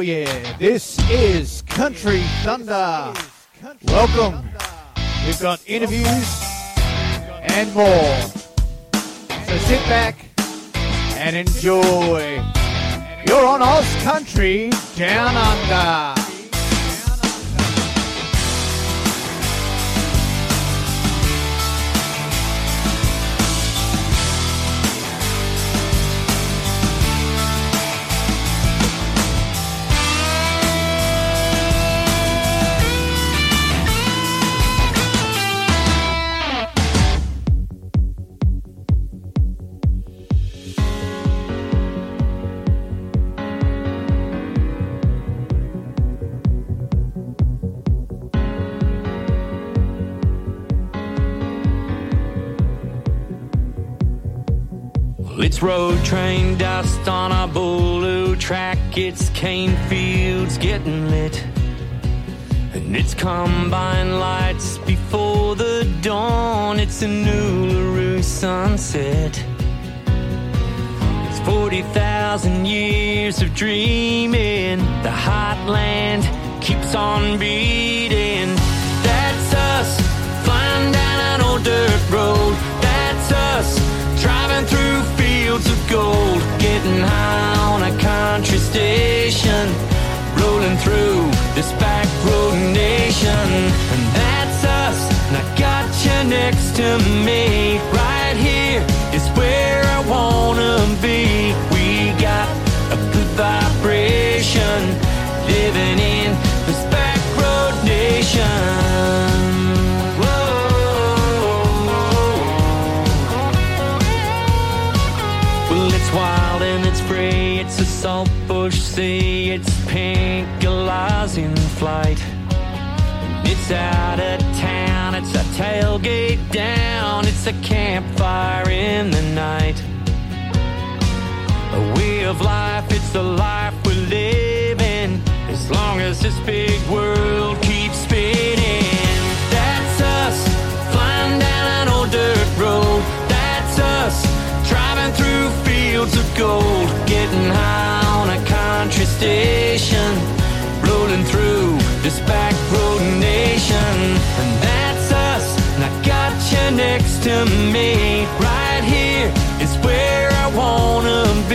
Oh yeah, this is Country Thunder. Welcome. We've got interviews and more. So sit back and enjoy. You're on Oz Country Down Under. Road train dust on a blue track. It's cane fields getting lit. And it's combine lights before the dawn. It's an Uluru sunset. It's 40,000 years of dreaming. The heartland keeps on beating. That's us flying down an old dirt road. That's us driving through gold, getting high on a country station, rolling through this back road nation. And that's us, and I got you next to me. Right here is where I wanna be. We got a good vibration, living in saltbush sea. It's pink galahs in flight. It's out of town. It's a tailgate down. It's a campfire in the night. A way of life. It's the life we're living. As long as this big world fields of gold, getting high on a country station, rolling through this back road nation. And that's us, and I got you next to me. Right here is where I wanna be.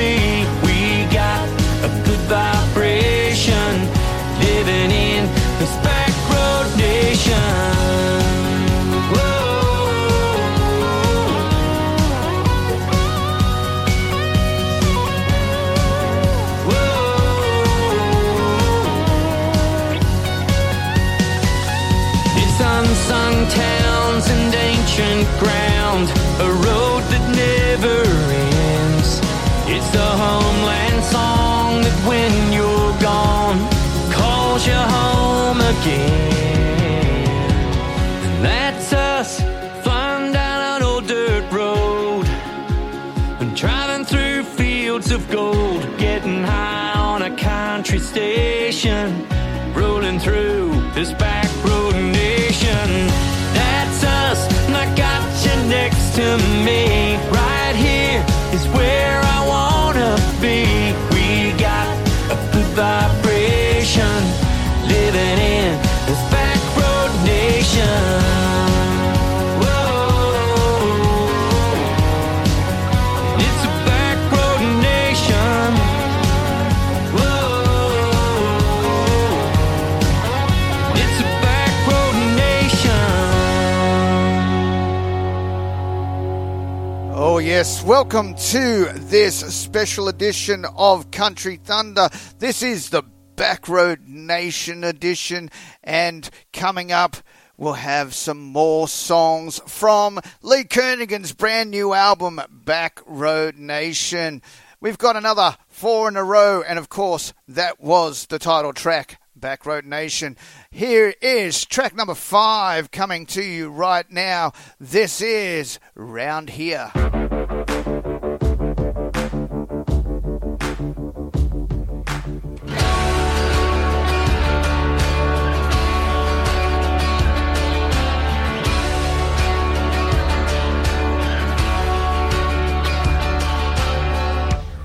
Welcome to this special edition of Country Thunder. This is the Backroad Nation edition, and coming up, we'll have some more songs from Lee Kernaghan's brand new album, Backroad Nation. We've got another four in a row, and of course, that was the title track, Backroad Nation. Here is track number five coming to you right now. This is Round Here.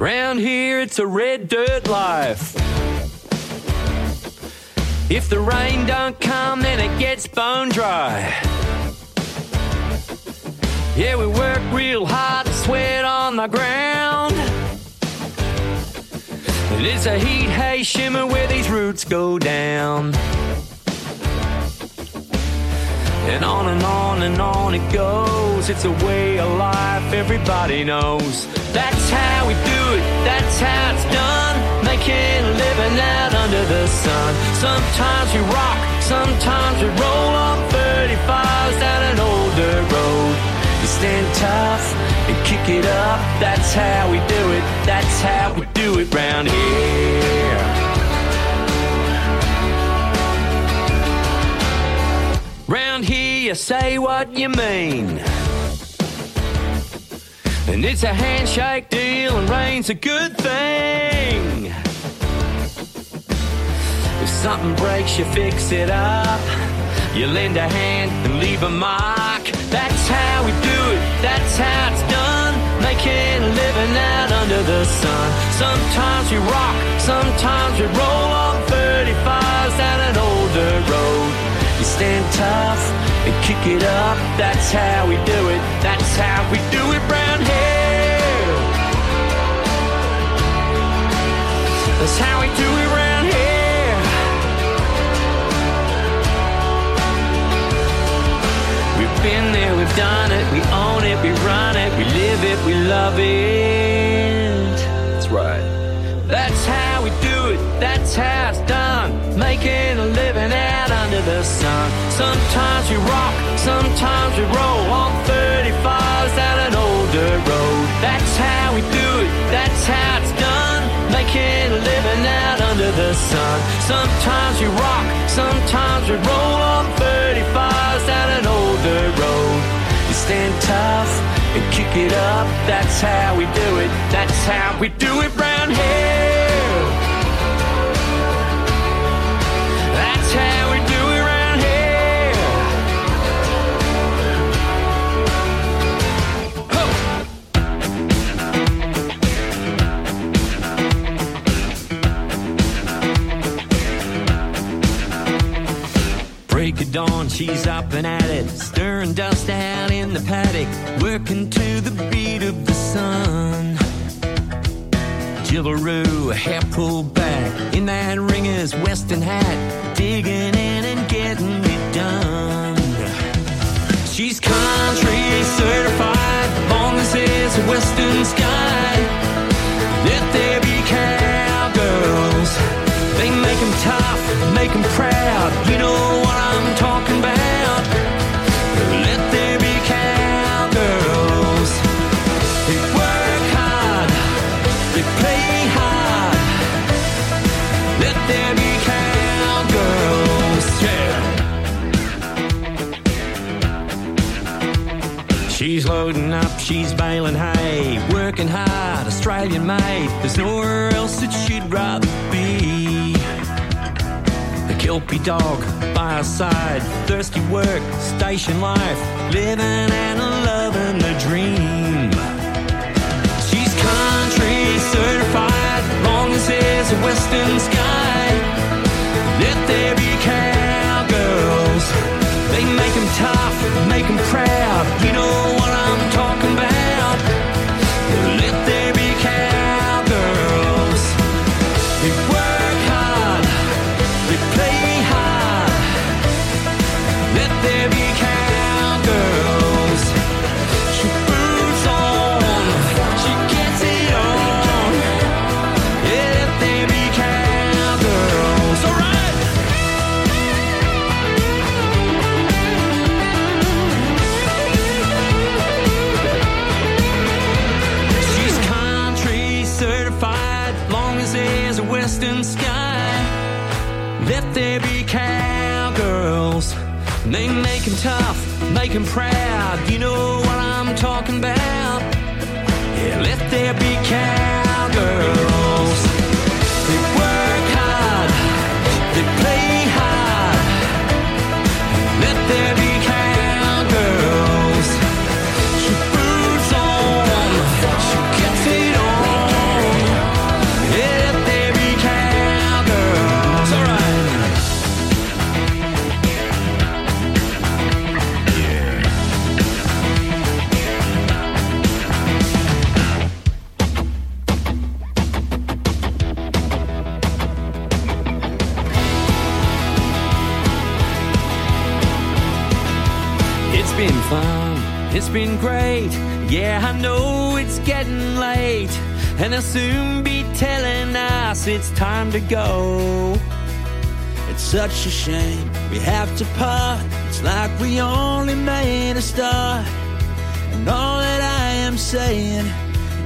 Round here, it's a red dirt life. If the rain don't come, then it gets bone dry. Yeah, we work real hard sweat on the ground. And it's a heat hay shimmer where these roots go down. And on and on and on it goes. It's a way of life everybody knows. That's how we do it, that's how it's done. Making a living out under the sun. Sometimes we rock, sometimes we roll on 35s down an old dirt road. You stand tough and kick it up. That's how we do it, that's how we do it round here. You say what you mean. And it's a handshake deal, and rain's a good thing. If something breaks, you fix it up. You lend a hand and leave a mark. That's how we do it, that's how it's done. Making a living out under the sun. Sometimes we rock, sometimes we roll kick it up. That's how we do it. That's how we do it round here. That's how we do it round here. We've been there, we've done it, we own it, we run it, we live it, we love it. That's right. That's how we do it, that's how it's done. Making a living out under the sun. Sometimes we rock, sometimes we roll on 35s down an older road. That's how we do it, that's how it's done. Making a living out under the sun. Sometimes we rock, sometimes we roll on 35s down an older road. You stand tough and kick it up. That's how we do it. That's how we do it round here. She's up and at it, stirring dust out in the paddock, working to the beat of the sun. Jillaroo, hair pulled back in that ringer's western hat, digging in and getting it done. She's country certified, long as there's a western sky. Let there be cowgirls. They make 'em tough, make 'em proud. You know what I'm talking about. Let there be cowgirls. They work hard, they play hard. Let there be cowgirls. Yeah. She's loading up, she's baling hay, working hard, Australian made. There's nowhere else that she'd rather. Kelpie dog by her side, thirsty work, station life, living and loving the dream. She's country certified, long as there's a western sky. Let there be cowgirls. They make 'em tough, make 'em proud. You know what I'm talking about. Sky. Let there be cowgirls. They make 'em tough, make 'em proud. You know what I'm talking about. Yeah, let there be cowgirls. They work hard, they play been great. Yeah, I know it's getting late. And they'll soon be telling us it's time to go. It's such a shame we have to part. It's like we only made a start. And all that I am saying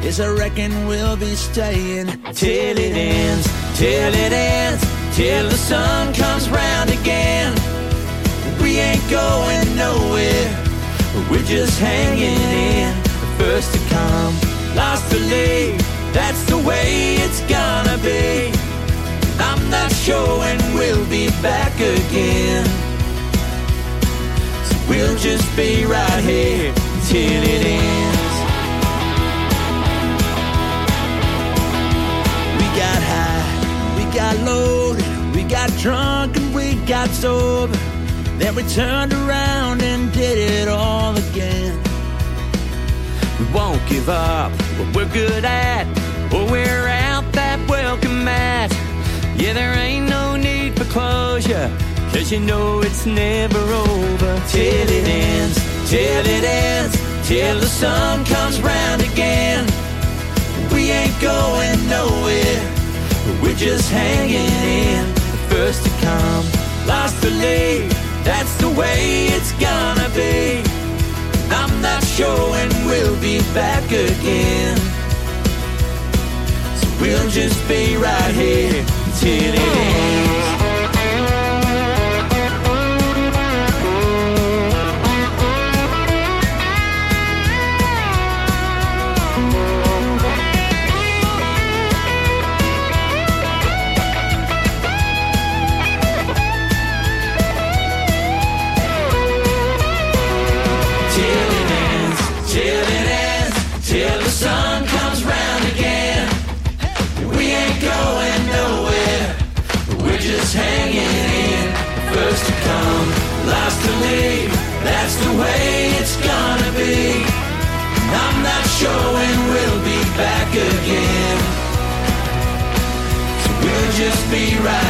is I reckon we'll be staying till it ends, till it ends, till the sun comes round again. We ain't going nowhere, we're just hanging in. The first to come, last to leave. That's the way it's gonna be. I'm not sure when we'll be back again. So we'll just be right here till it ends. We got high, we got loaded, we got drunk and we got sober. Then we turned around it all again. We won't give up what we're good at, or we're out that welcome mat. Yeah, there ain't no need for closure, cause you know it's never over till it ends, till it ends, till the sun comes round again. We ain't going nowhere, we're just hanging in. The first to come, last to leave, that's the way it's gonna be. I'm not sure when we'll be back again. So we'll just be right here till it ends. That's the way it's gonna be. I'm not sure when we'll be back again. So we'll just be right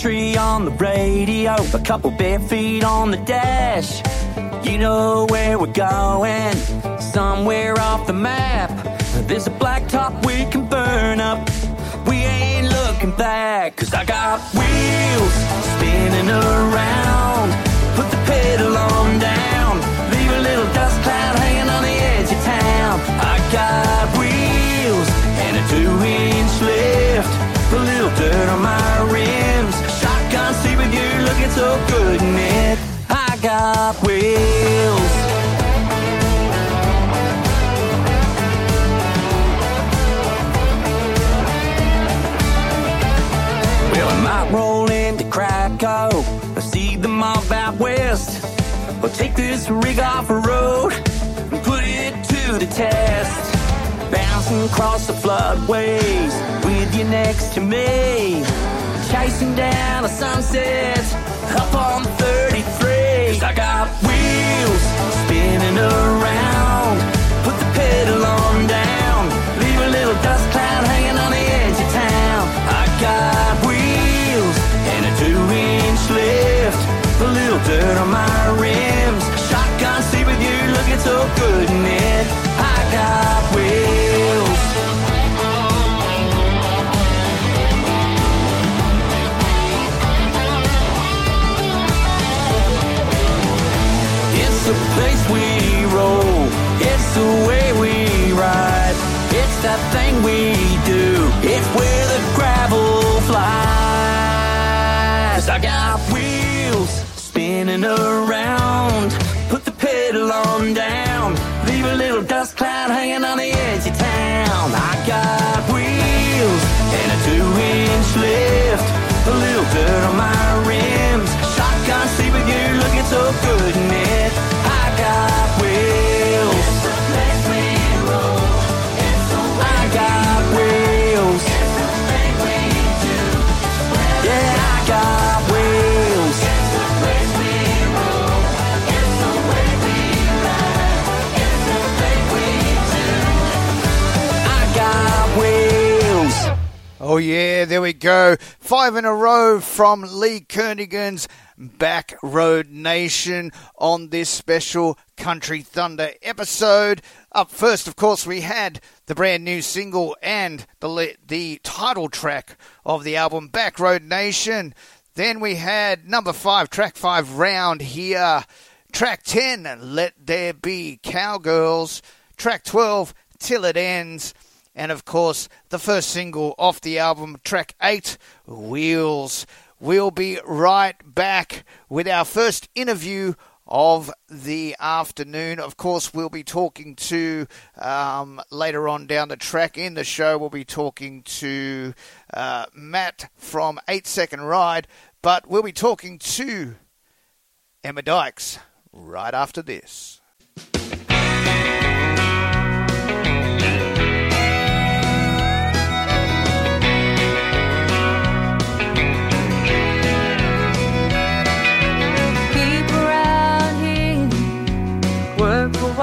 country on the radio, a couple bare feet on the dash. You know where we're going, somewhere off the map. There's a blacktop we can burn up. We ain't looking back, cause I got wheels spinning around. Put the pedal on down, leave a little dust cloud hanging on the edge of town. I got wheels and a two inch lift, a little dirt on my rims. Looking so good in it. I got wheels. Well, I might roll into Krakow see the mob out west. Or take this rig off a road and put it to the test. Bouncing across the floodways with you next to me. Chasing down a sunset up on 33. 'Cause I got wheels spinning around. Put the pedal on down. Leave a little dust cloud hanging on the edge of town. I got wheels and a two inch lift. A little dirt on my rims. Shotgun seat with you looking so good in it. I got wheels. It's the way we ride. It's that thing we do. It's where the gravel flies. I got wheels spinning around. Put the pedal on down. Leave a little dust cloud hanging on the edge of town. I got wheels and a two-inch lift. A little dirt on my rims. Shotgun sleeping gear looking so good in it. I got wheels. Oh, yeah, there we go. Five in a row from Lee Kernaghan's Back Road Nation on this special Country Thunder episode. Up first, of course, we had the brand new single and the, the title track of the album Back Road Nation. Then we had number five, track five, Round Here. Track 10, Let There Be Cowgirls. Track 12, Till It Ends. And of course, the first single off the album, track 8, Wheels. We'll be right back with our first interview of the afternoon. Of course, we'll be talking to, um, later on down the track in the show, we'll be talking to uh, Matt from 8 Second Ride, but we'll be talking to Emma Dykes right after this.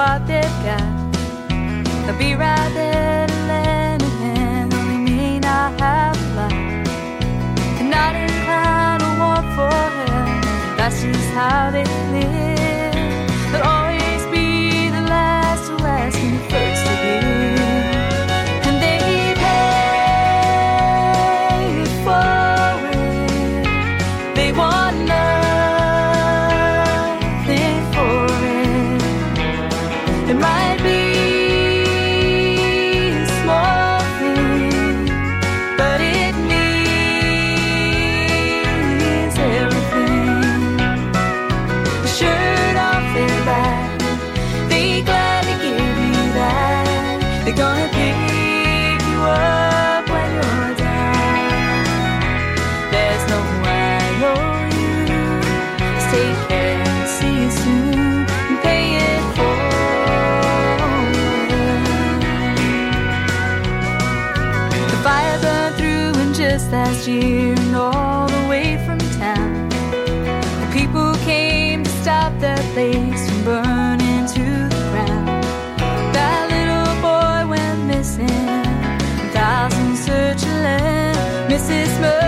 What they've got. They'll be right there to lend a hand, they may not have a lot. They're not inclined to want for help. That's just how they live. And all the way from town. People came to stop that place from burning to the ground. That little boy went missing. Thousands search a land. Mrs. Murphy,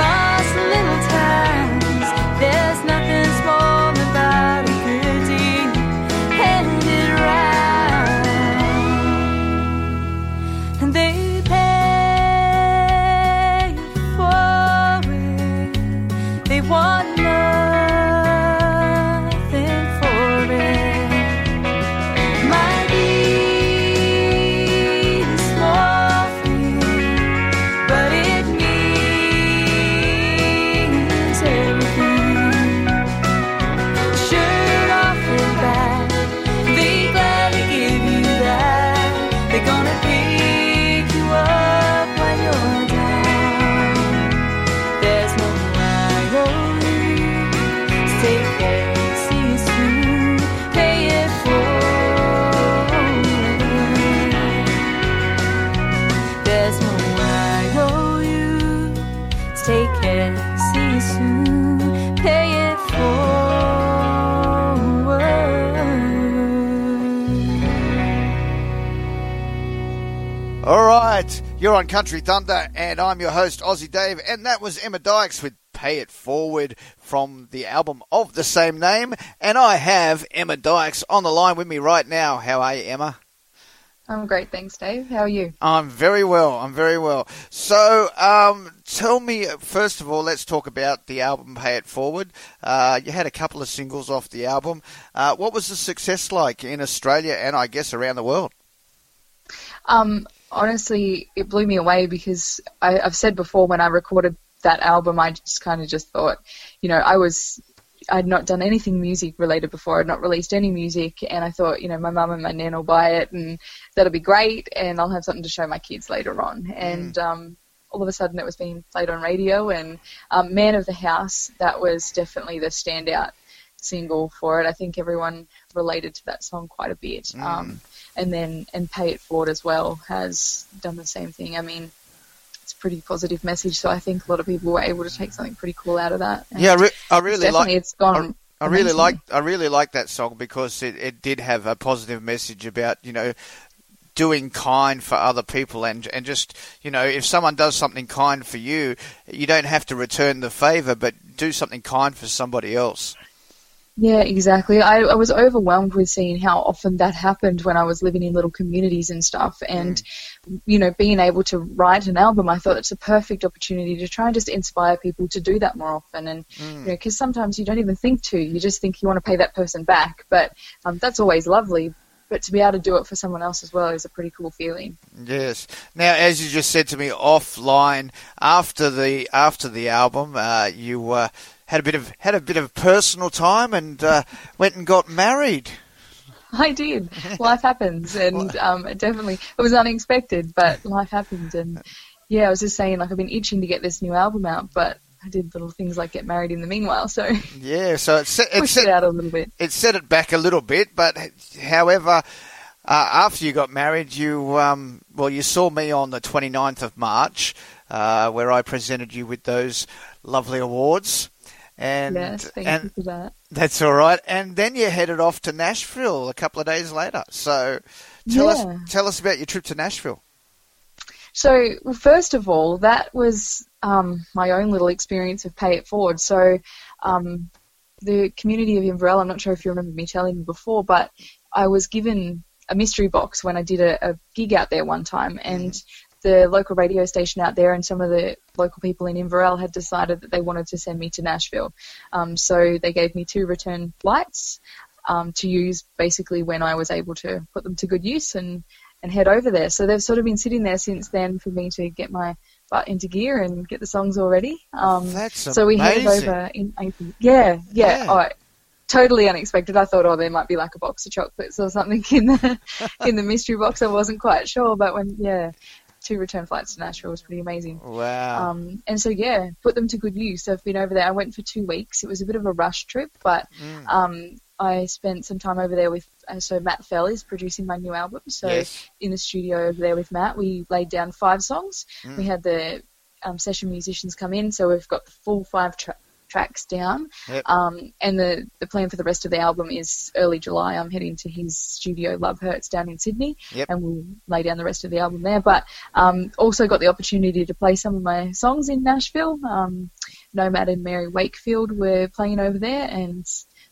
in on Country Thunder, and I'm your host, Aussie Dave, and that was Emma Dykes with Pay It Forward from the album of the same name. And I have Emma Dykes on the line with me right now. How are you, Emma? I'm great, thanks, Dave. How are you? I'm very well. I'm very well. So, um, tell me first of all. Let's talk about the album "Pay It Forward." Uh, you had a couple of singles off the album. Uh, what was the success like in Australia and I guess around the world? Um, honestly, it blew me away because I, I've said before when I recorded that album, I just kind of just thought, you know, I was I'd not done anything music related before. I'd not released any music, and I thought, you know, my mum and my nan will buy it, and that'll be great, and I'll have something to show my kids later on. Mm. And um, all of a sudden, it was being played on radio, and um, "Man of the House" that was definitely the standout single for it. I think everyone related to that song quite a bit. Mm. Um, and then and "Pay It Forward" as well has done the same thing. I mean it's a pretty positive message. So I think a lot of people were able to take something pretty cool out of that. And yeah, I, re- I really definitely like. It's gone. I, I really like. I really like that song because it, it did have a positive message about you know doing kind for other people and and just you know if someone does something kind for you you don't have to return the favor but do something kind for somebody else yeah, exactly. I, I, was overwhelmed with seeing how often that happened when I was living in little communities and stuff. And, mm. you know, being able to write an album, I thought it's a perfect opportunity to try and just inspire people to do that more often. And, mm. you know, because sometimes you don't even think to, you just think you want to pay that person back. But um, that's always lovely. But to be able to do it for someone else as well is a pretty cool feeling. Yes. Now, as you just said to me offline, after the after the album, uh, you uh, had a bit of had a bit of personal time and uh, went and got married. I did. Life happens, and um, it definitely it was unexpected, but life happened. And yeah, I was just saying, like I've been itching to get this new album out, but I did little things like get married in the meanwhile. So yeah, so it set, it set it out a little bit. It set it back a little bit, but however. Uh, after you got married, you um, well, you saw me on the 29th of March, uh, where I presented you with those lovely awards. And, yes, and that. That's all right. And then you headed off to Nashville a couple of days later. So tell yeah. us tell us about your trip to Nashville. So, first of all, that was um, my own little experience of Pay It Forward. So, um, the community of Inverell, I'm not sure if you remember me telling you before, but I was given a mystery box when I did a, a gig out there one time, and the local radio station out there and some of the local people in Inverell had decided that they wanted to send me to Nashville. Um, so they gave me two return flights um, to use basically when I was able to put them to good use and, and head over there. So they've sort of been sitting there since then for me to get my butt into gear and get the songs all ready. Um, That's so we headed over in April. Yeah, yeah. yeah. Oh, totally unexpected. I thought, oh, there might be like a box of chocolates or something in the in the mystery box. I wasn't quite sure, but when yeah, two return flights to Nashville was pretty amazing. Wow. Um, and so yeah, put them to good use. So I've been over there. I went for two weeks. It was a bit of a rush trip, but mm. um, I spent some time over there with. Uh, so Matt Fell is producing my new album. So yes. in the studio over there with Matt, we laid down five songs. Mm. We had the um, session musicians come in, so we've got the full five tra- tracks down. Yep. Um, and the, the plan for the rest of the album is early July. I'm heading to his studio, Love Hertz, down in Sydney, yep. and we'll lay down the rest of the album there. But um, also got the opportunity to play some of my songs in Nashville. Um, Nomad and Mary Wakefield were playing over there, and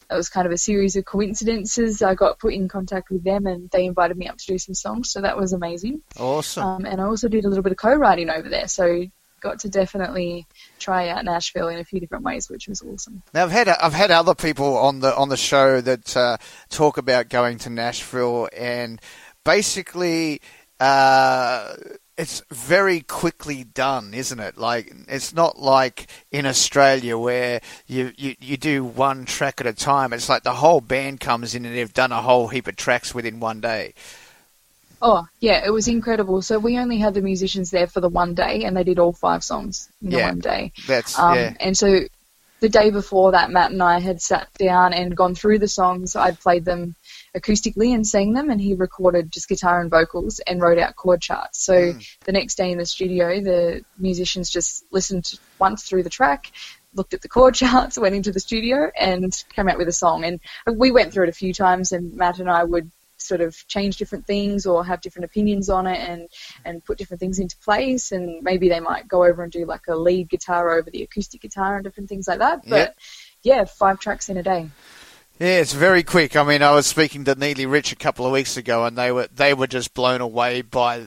that was kind of a series of coincidences. I got put in contact with them and they invited me up to do some songs, so that was amazing. Awesome. Um, and I also did a little bit of co-writing over there, so got to definitely try out Nashville in a few different ways, which was awesome. Now I've had I've had other people on the on the show that uh, talk about going to Nashville and basically. Uh, it's very quickly done, isn't it? Like it's not like in Australia where you, you, you do one track at a time. It's like the whole band comes in and they've done a whole heap of tracks within one day. Oh, yeah, it was incredible. So we only had the musicians there for the one day, and they did all five songs in yeah, the one day. That's um, yeah. And so the day before that, Matt and I had sat down and gone through the songs. I'd played them acoustically and sang them, and he recorded just guitar and vocals and wrote out chord charts. So mm. the next day in the studio, the musicians just listened once through the track, looked at the chord charts, went into the studio, and came out with a song. And we went through it a few times, and Matt and I would sort of change different things or have different opinions on it and and put different things into place. And maybe they might go over and do like a lead guitar over the acoustic guitar and different things like that. But yeah. five tracks in a day. Yeah, it's very quick. I mean, I was speaking to Neely Rich a couple of weeks ago, and they were they were just blown away by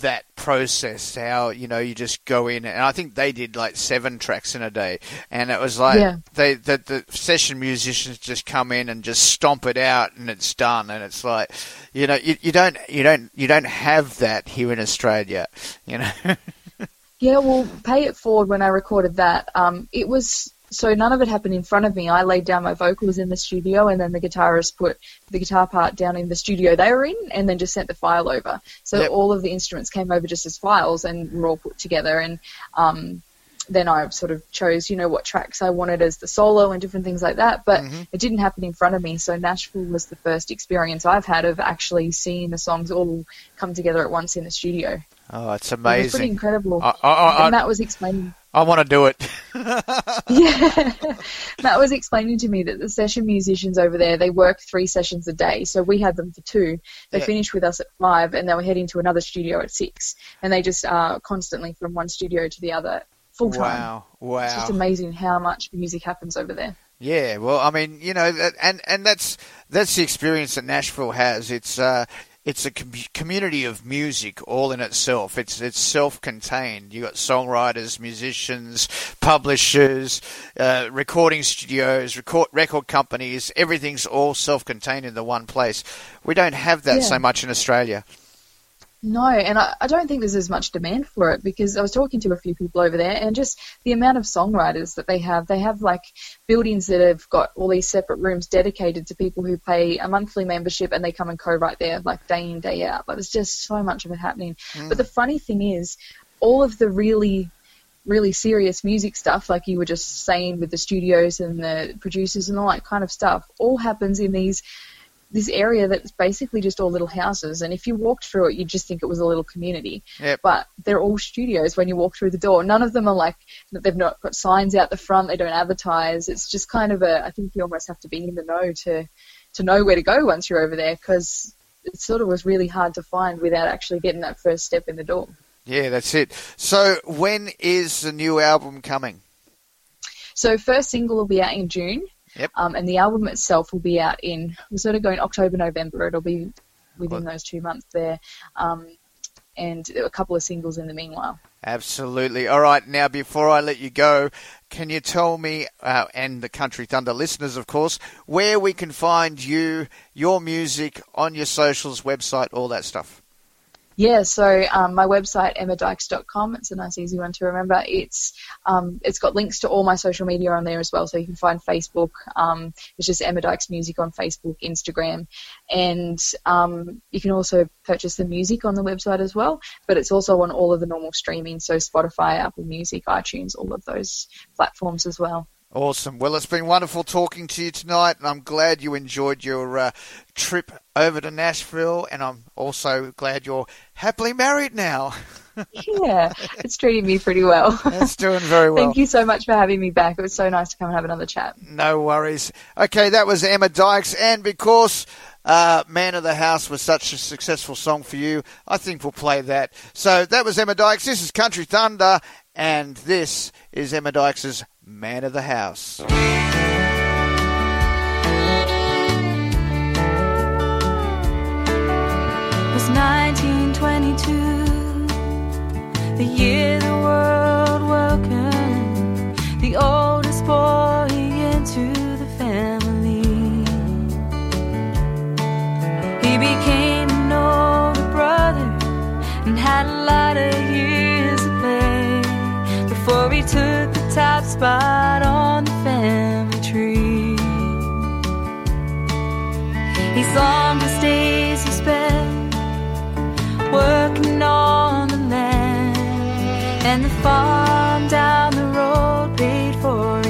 that process. How you know you just go in, and I think they did like seven tracks in a day, and it was like Yeah. they the, the session musicians just come in and just stomp it out, and it's done. And it's like you know you, you don't you don't you don't have that here in Australia. You know, Yeah, well, pay it forward when I recorded that. Um, it was so none of it happened in front of me. I laid down my vocals in the studio, and then the guitarist put the guitar part down in the studio they were in, and then just sent the file over. So Yep. all of the instruments came over just as files, and were all put together. And um, then I sort of chose, you know, what tracks I wanted as the solo and different things like that. But it didn't happen in front of me. So Nashville was the first experience I've had of actually seeing the songs all come together at once in the studio. Oh, it's It was pretty incredible. I, I, I, and Matt was explaining. I want to do it. Yeah, Matt was explaining to me that the session musicians over there they work three sessions a day. So we had them for two. They Yeah. finished with us at five, and they were heading to another studio at six. And they just are constantly from one studio to the other full time. Wow, wow. It's just amazing how much music happens over there. Yeah, well, I mean, you know, and and that's that's the experience that Nashville has. It's uh, it's a com- community of music all in itself. It's it's self-contained. You got songwriters, musicians, publishers, uh, recording studios, record record companies. Everything's all self-contained in the one place. We don't have that Yeah. so much in Australia. No, and I, I don't think there's as much demand for it because I was talking to a few people over there and just the amount of songwriters that they have. They have like buildings that have got all these separate rooms dedicated to people who pay a monthly membership and they come and co-write there like day in, day out. Like there's just so much of it happening. Mm. But the funny thing is, all of the really really serious music stuff, like you were just saying with the studios and the producers and all that kind of stuff, all happens in these this area that's basically just all little houses. And if you walked through it, you'd just think it was a little community. Yep. But they're all studios when you walk through the door. None of them are like they've not got signs out the front. They don't advertise. It's just kind of a. I think you almost have to be in the know to to know where to go once you're over there because it sort of was really hard to find without actually getting that first step in the door. Yeah, that's it. So, when is the new album coming? So first single will be out in June. Yep. Um, and the album itself will be out in we're sort of going October, November. It'll be within those two months there. Um, and a couple of singles in the meanwhile. Absolutely. All right. Now, before I let you go, can you tell me, uh, and the Country Thunder listeners, of course, where we can find you, your music on your socials, website, all that stuff? Yeah, so um, my website emmadykes.com. It's a nice, easy one to remember. It's um, it's got links to all my social media on there as well. So you can find Facebook. Um, it's just Emma Dykes Music on Facebook, Instagram, and um, you can also purchase the music on the website as well. But it's also on all of the normal streaming, so Spotify, Apple Music, iTunes, all of those platforms as well. Awesome. Well, it's been wonderful talking to you tonight, and I'm glad you enjoyed your uh, trip over to Nashville, and I'm also glad you're happily married now. Yeah, it's treating me pretty well. That's doing very well. Thank you so much for having me back. It was so nice to come and have another chat. No worries. Okay, that was Emma Dykes, and because uh, Man of the House was such a successful song for you, I think we'll play that. So that was Emma Dykes. This is Country Thunder, and this is Emma Dykes' Man of the House. It was 1922, the year the world welcomed the oldest boy into the family. He became an older brother and had a lot of years to play before he took top spot on the family tree. His days he spent working on the land, and the farm down the road paid for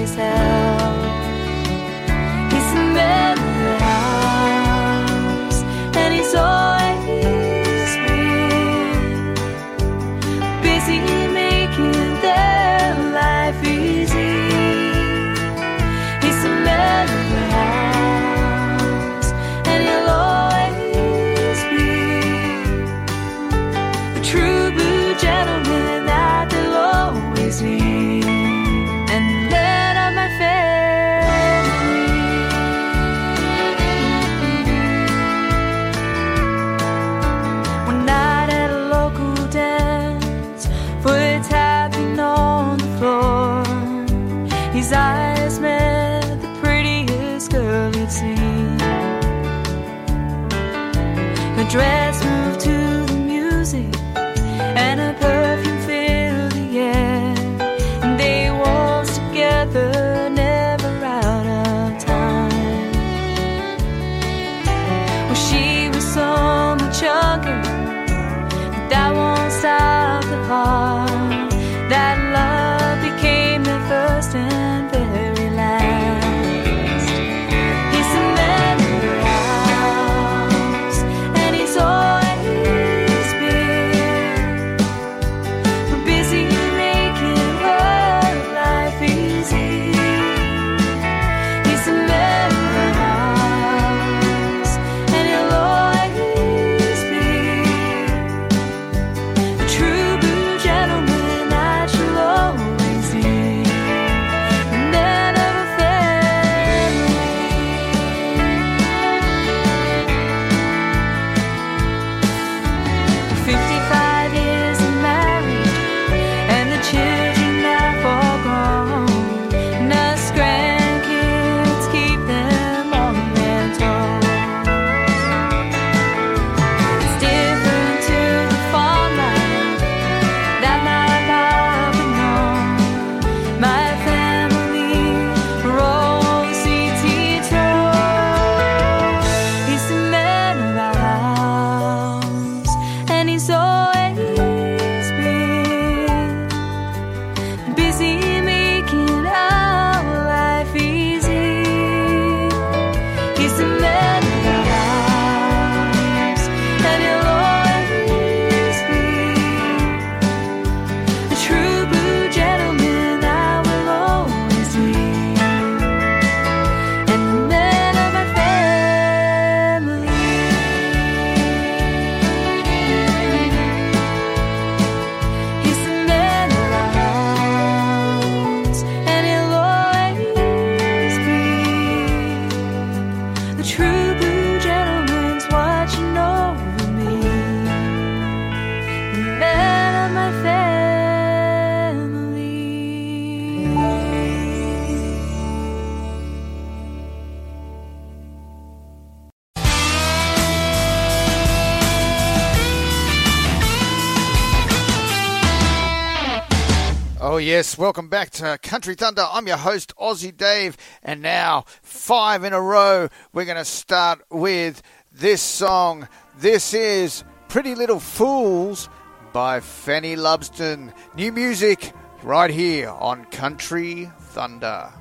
Yes, welcome back to Country Thunder. I'm your host, Aussie Dave, and now five in a row. We're going to start with this song. This is Pretty Little Fools by Fanny Lumsden. New music right here on Country Thunder.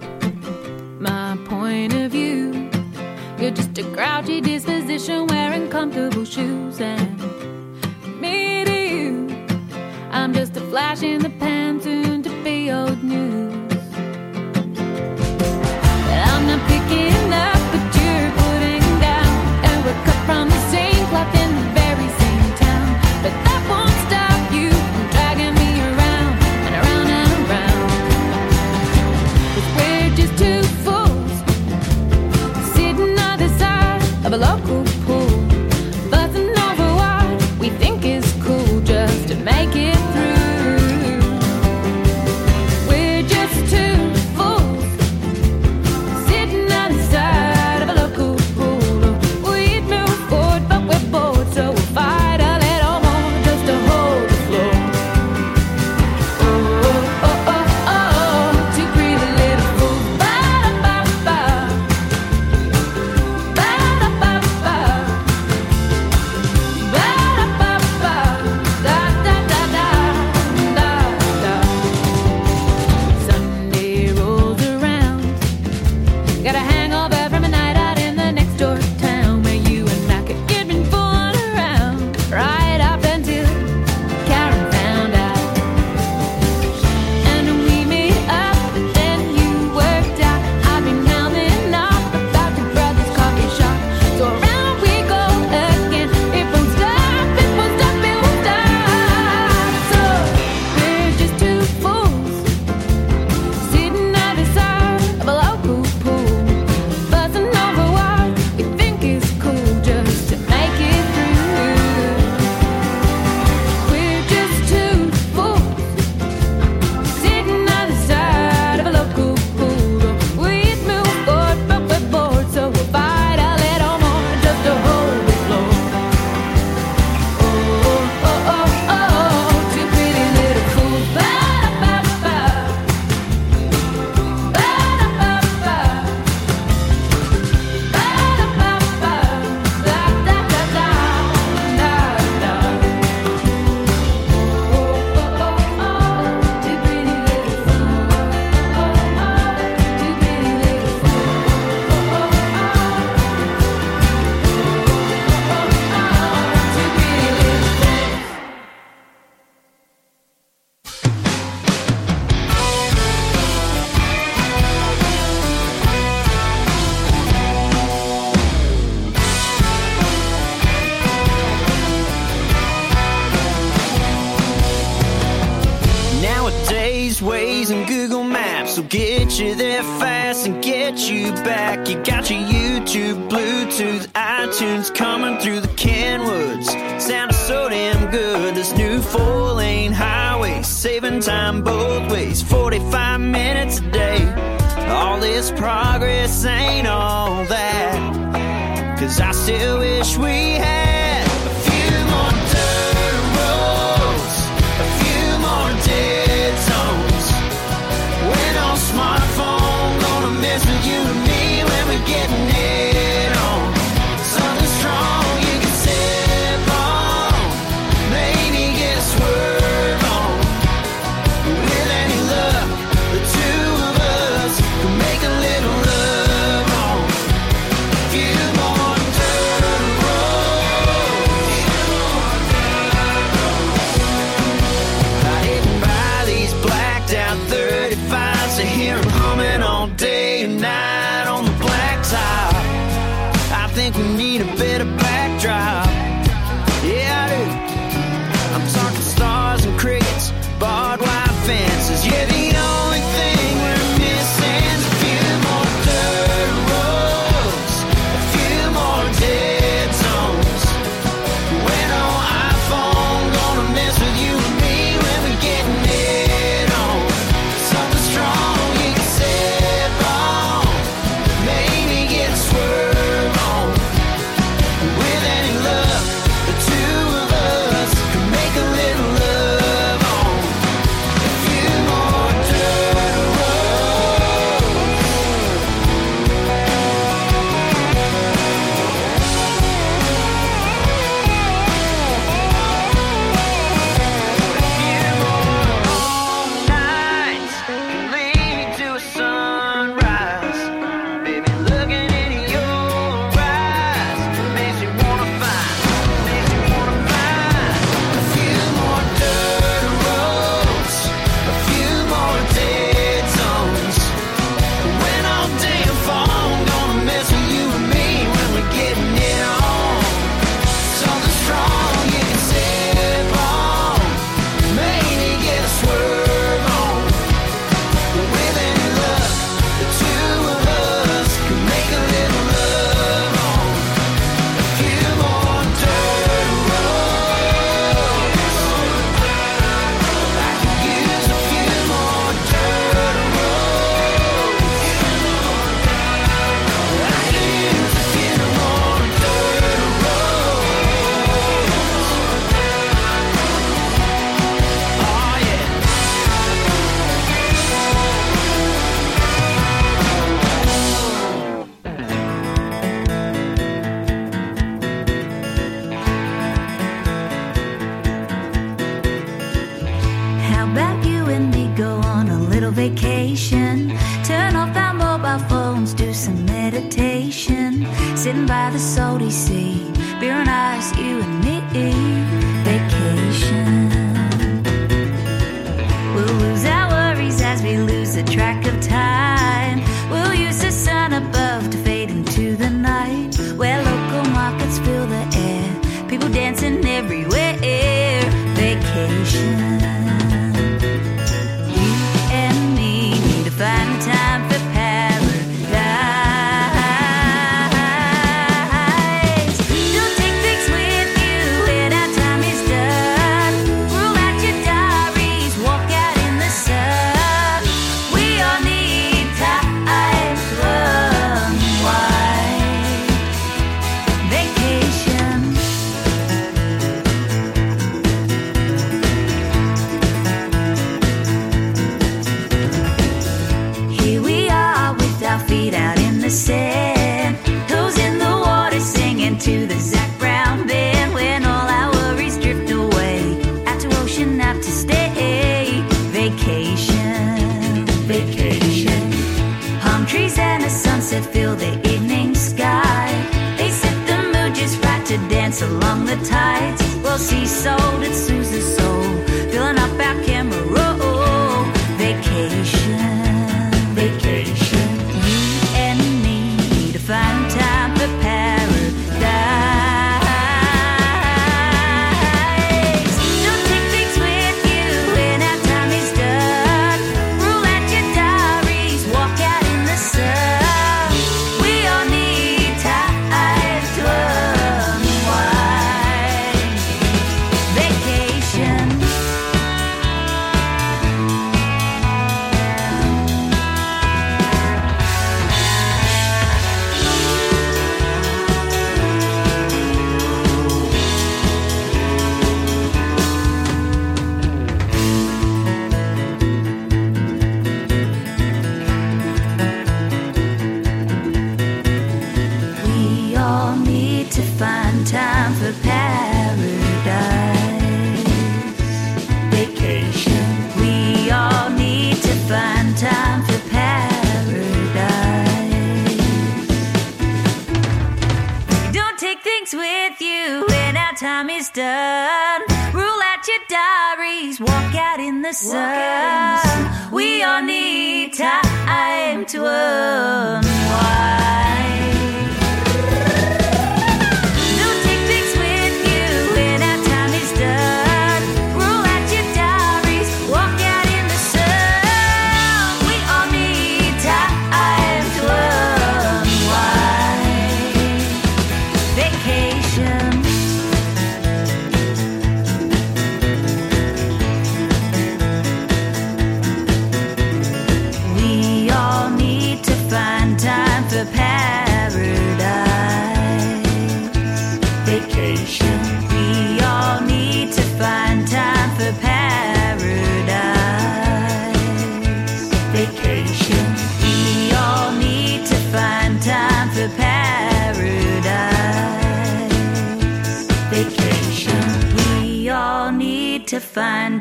My point of view, you're just a grouchy disposition wearing comfortable shoes and Just a flash in the pan, soon to be old news. But I'm not picking up.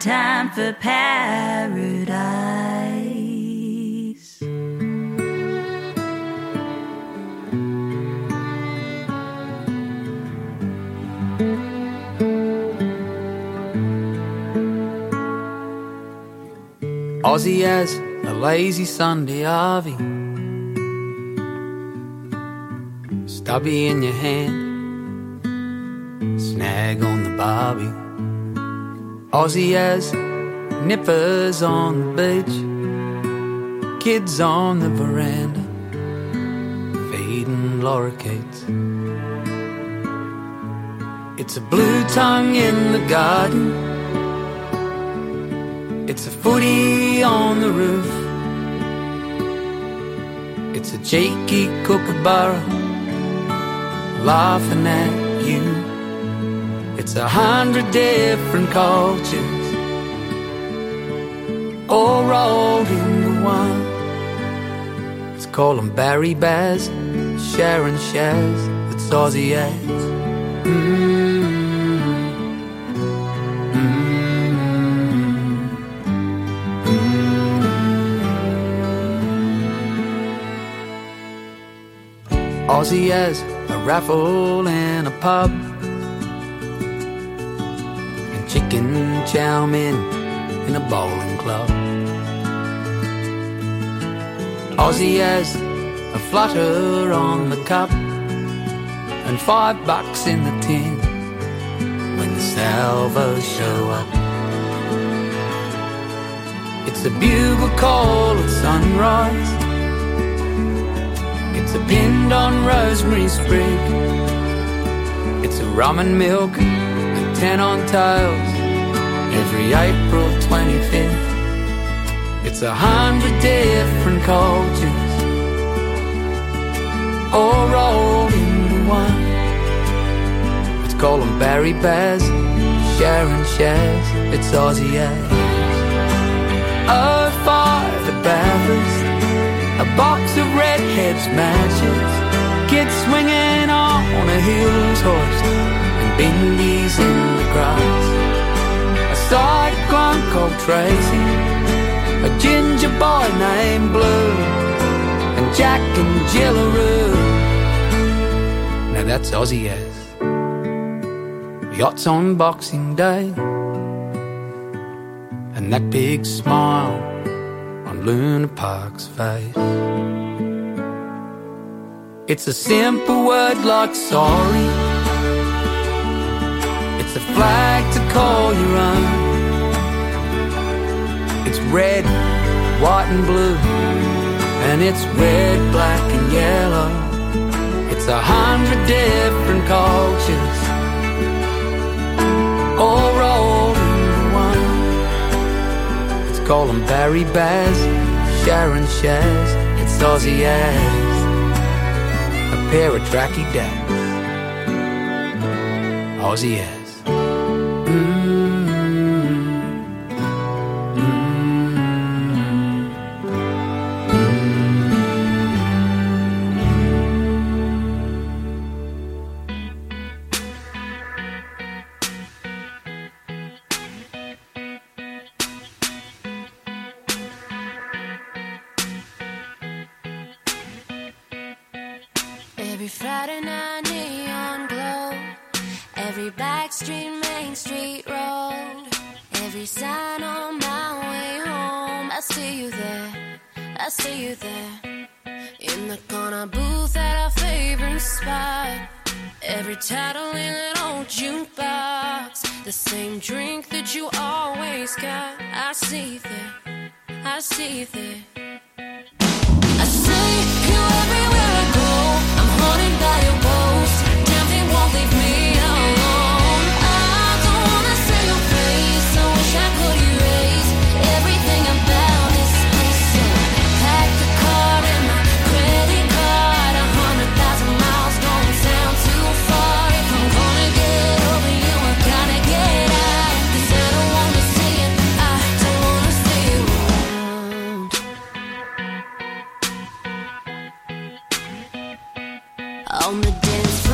time for paradise. Aussie as a lazy Sunday Harvey. Stubby in your hand, snag on the barbie. Aussie as nippers on the beach, kids on the veranda, feeding lorikeets. It's a blue tongue in the garden, it's a footy on the roof. It's a cheeky kookaburra laughing at you. It's a hundred different cultures all rolled into one. Let's call them Barry Baz, Sharon Shaz, it's Aussie Ads. Aussie as a raffle in a pub chow mein in a bowling club. Aussie as a flutter on the cup. And five bucks in the tin when the salvos show up. It's a bugle call at sunrise. It's a pinned on rosemary sprig. It's a rum and milk and ten on tails every April 25th. It's a hundred different cultures all rolled into one. Let's call them Barry Baz, Sharon Shaz, it's Aussie as. Oh, five at Bathurst, a box of redheads matches, kids swinging on a Hills Hoist, and bindies in the grass. A cyclone called Tracy, a ginger boy named Blue, and Jack and Jillaroo. Now that's Aussie as. Yachts on Boxing Day and that big smile on Luna Park's face. It's a simple word like sorry. It's a flag to call your own. It's red, white, and blue, and it's red, black, and yellow. It's a hundred different cultures all rolled into one. Let's call them Barry Baz, Sharon Shaz, it's Aussie as a pair of tracky daks. Aussie as. on the dance floor.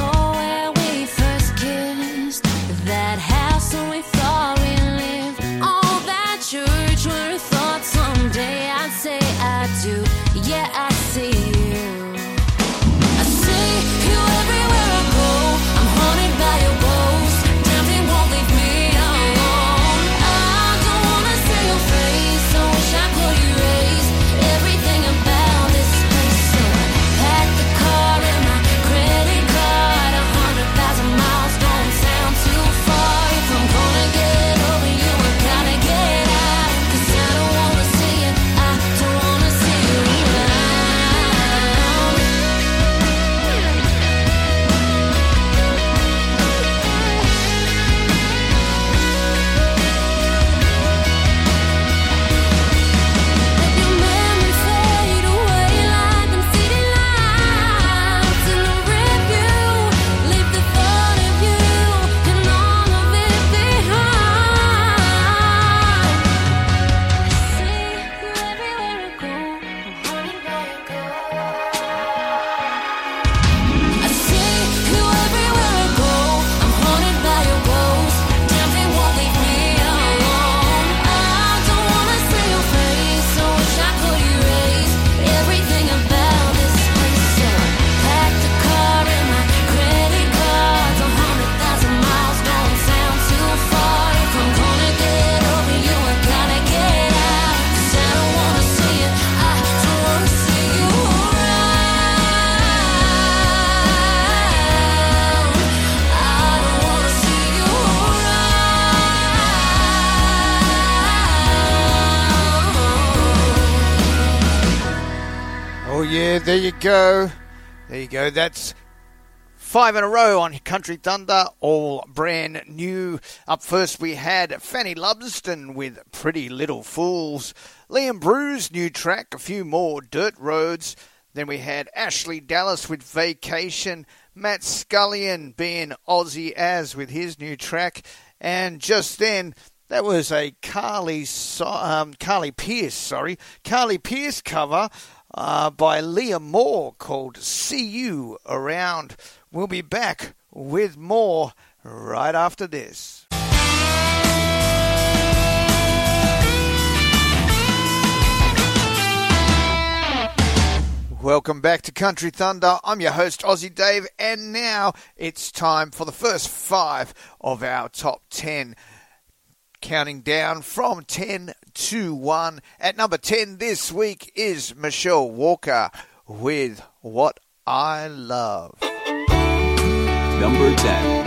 go. There you go. That's five in a row on Country Thunder, all brand new. Up first, we had Fanny Lumsden with Pretty Little Fools. Liam Brew's new track, a few more dirt roads. Then we had Ashleigh Dallas with Vacation. Matt Scullion being Aussie as with his new track. And just then, that was a Carly um, Carly Pearce, sorry, Carly Pearce cover uh, by Leah Moore called See You Around. We'll be back with more right after this. Welcome back to Country Thunder. I'm your host, Aussie Dave, and now it's time for the first five of our top 10 counting down from 10 to 1. At number 10 this week is Michelle Walker with What I Love. Number 10.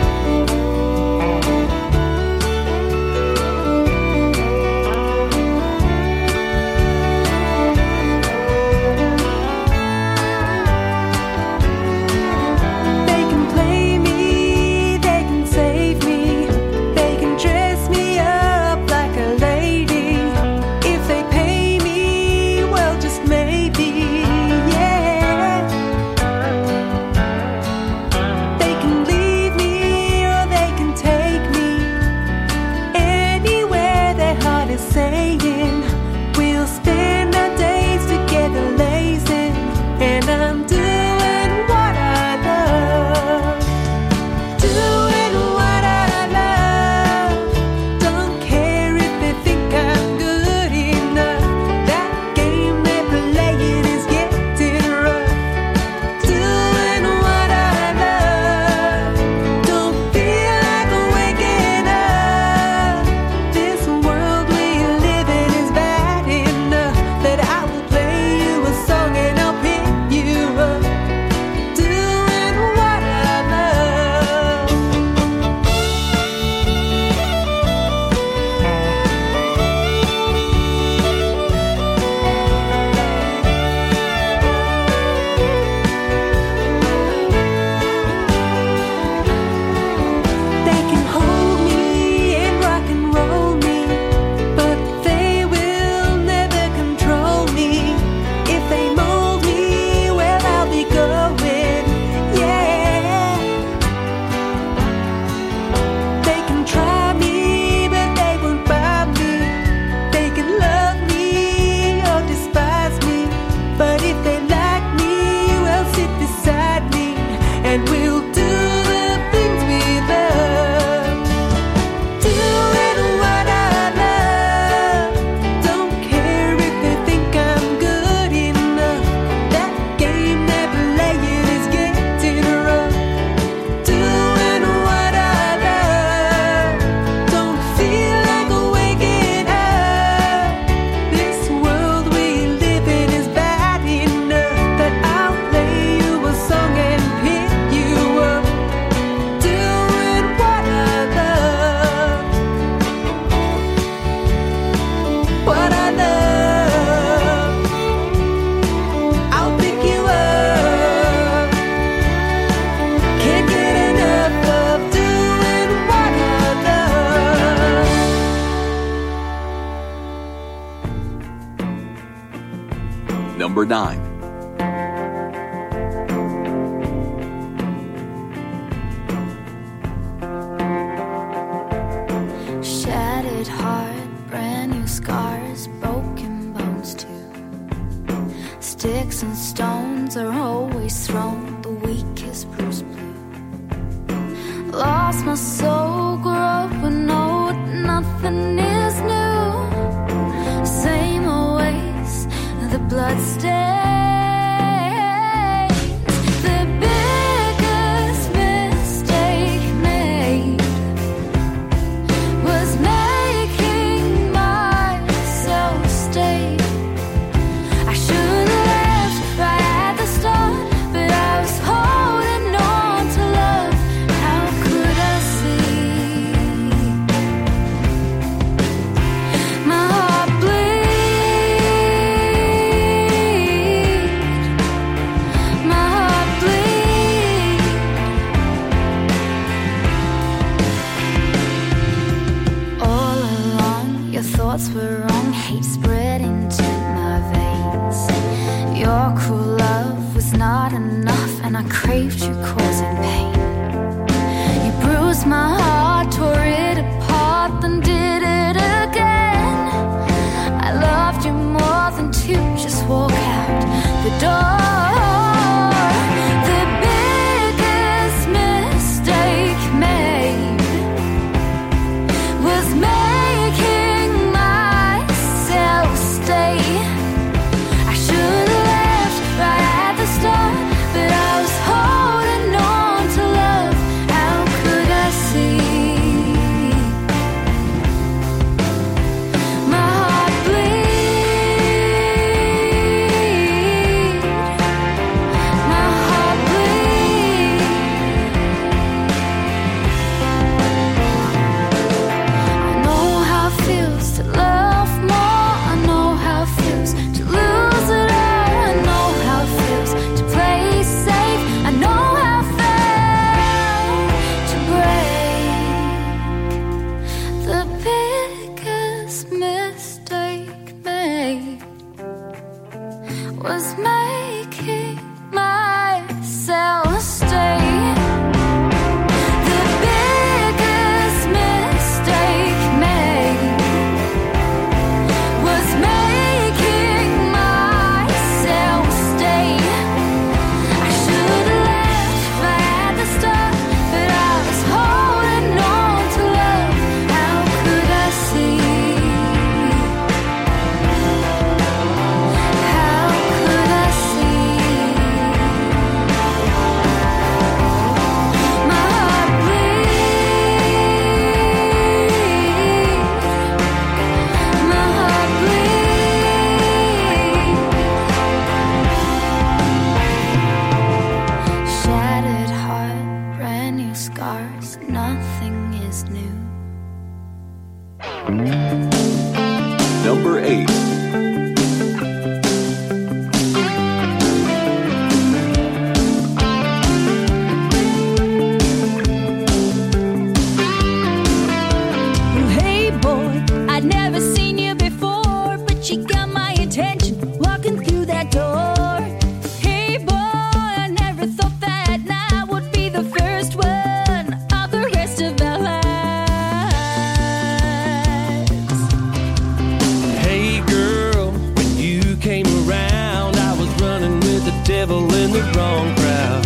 the wrong crowd.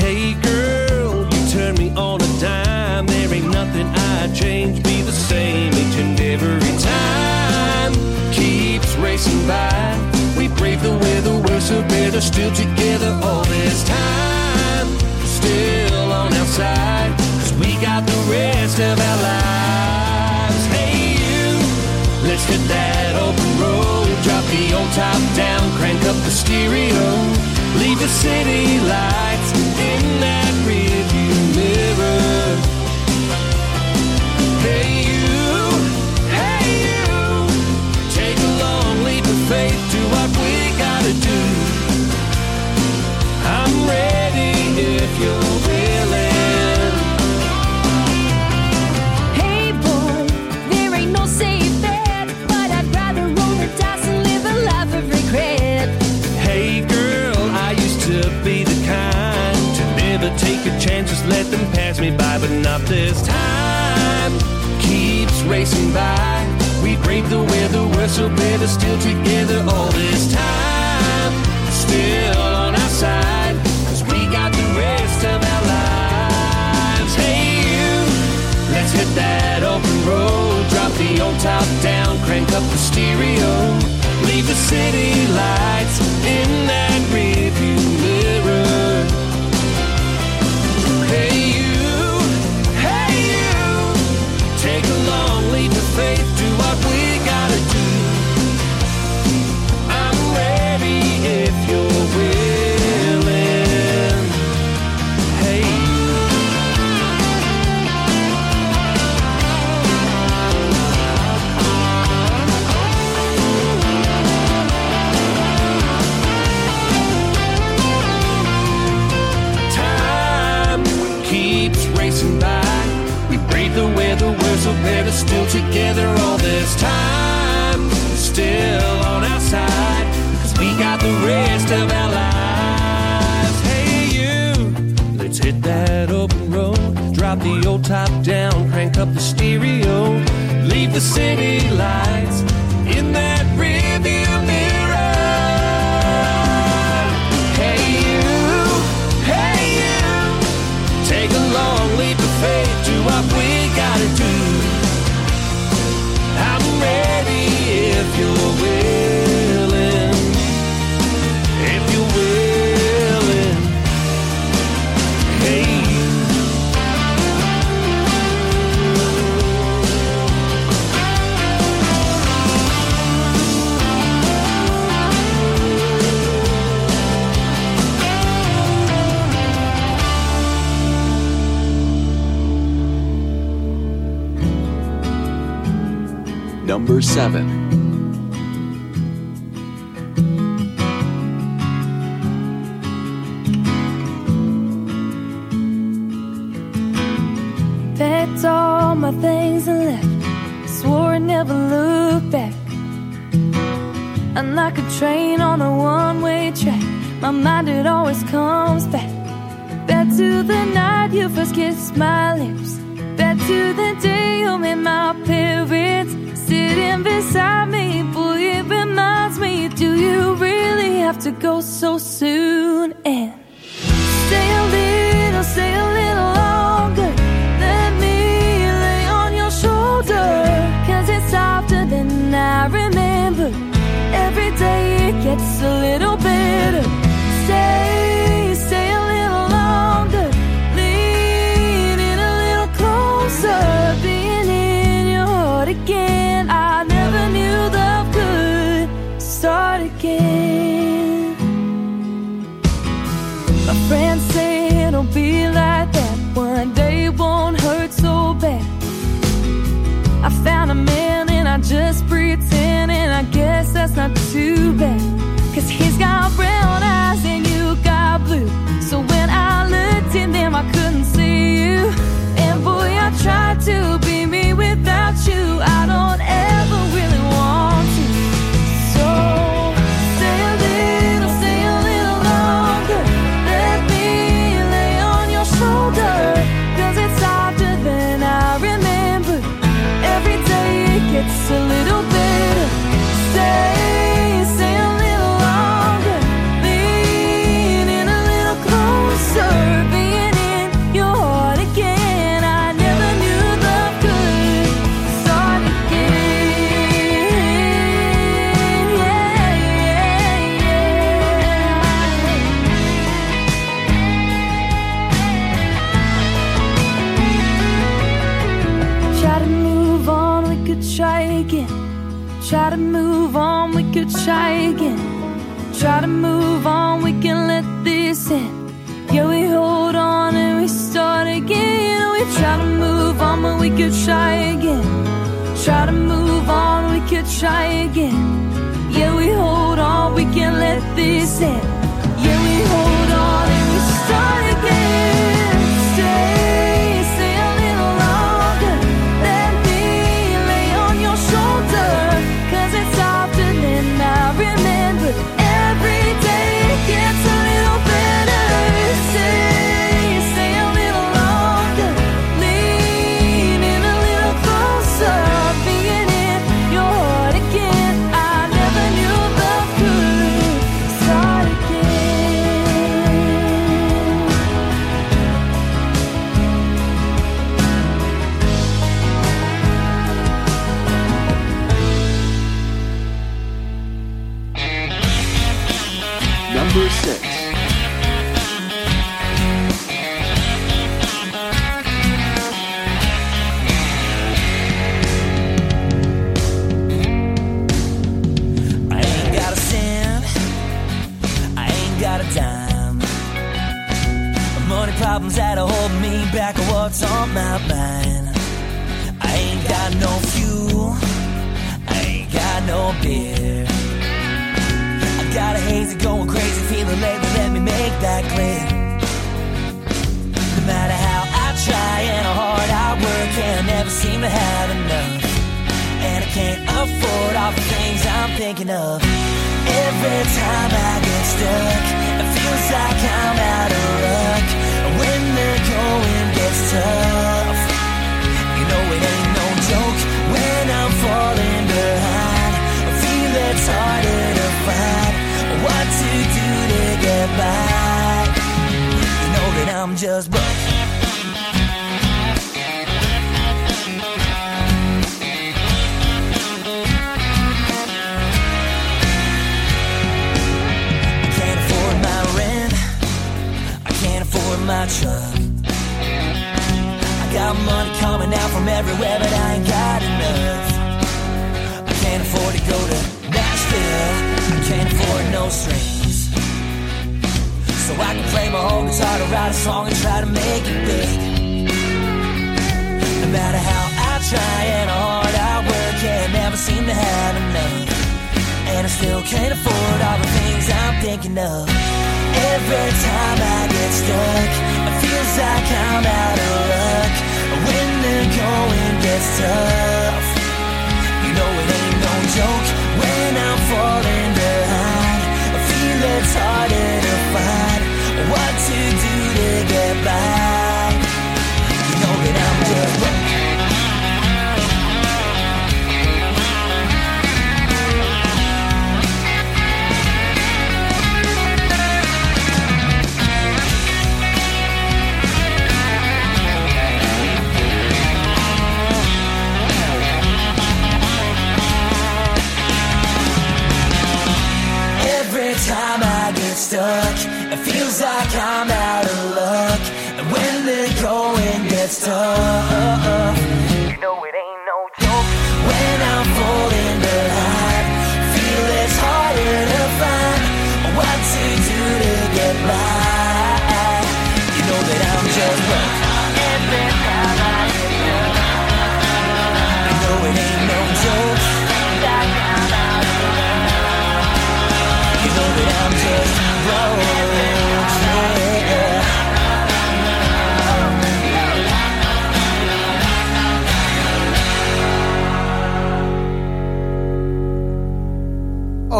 Hey girl, you turn me on a dime. There ain't nothing I change, be the same each and every time. Keeps racing by. We brave the weather, we're so bitter, still together all this time. Still on our side, cause we got the rest of our lives. Hey you, let's hit that open road. Drop the old top down, crank up the stereo. Leave the city lights in that real take a chance, just let them pass me by. But not this time keeps racing by. We break the weather, we're so better, still together all this time. Still on our side, cause we got the rest of our lives. Hey, you, let's hit that open road. Drop the old top down, crank up the stereo. Leave the city lights in that rearview mirror. they were still together all this time. Still on our side, cause we got the rest of our lives. Hey, you, let's hit that open road. Drop the old top down, crank up the stereo, leave the city lights. number 7. Packed all my things and left. I swore I'd never look back. And like a train on a one way track, my mind it always comes back. Back to the night you first kissed my lips. Back to the day you made my parents sitting beside me, boy, it reminds me. Do you really have to go so soon? And stay a little, stay a little longer. Let me lay on your shoulder, cause it's softer than I remember. Every day it gets a little better. that's not too bad. try again. Yeah, we hold on, we can't let this end. Yeah, we hold on and we start.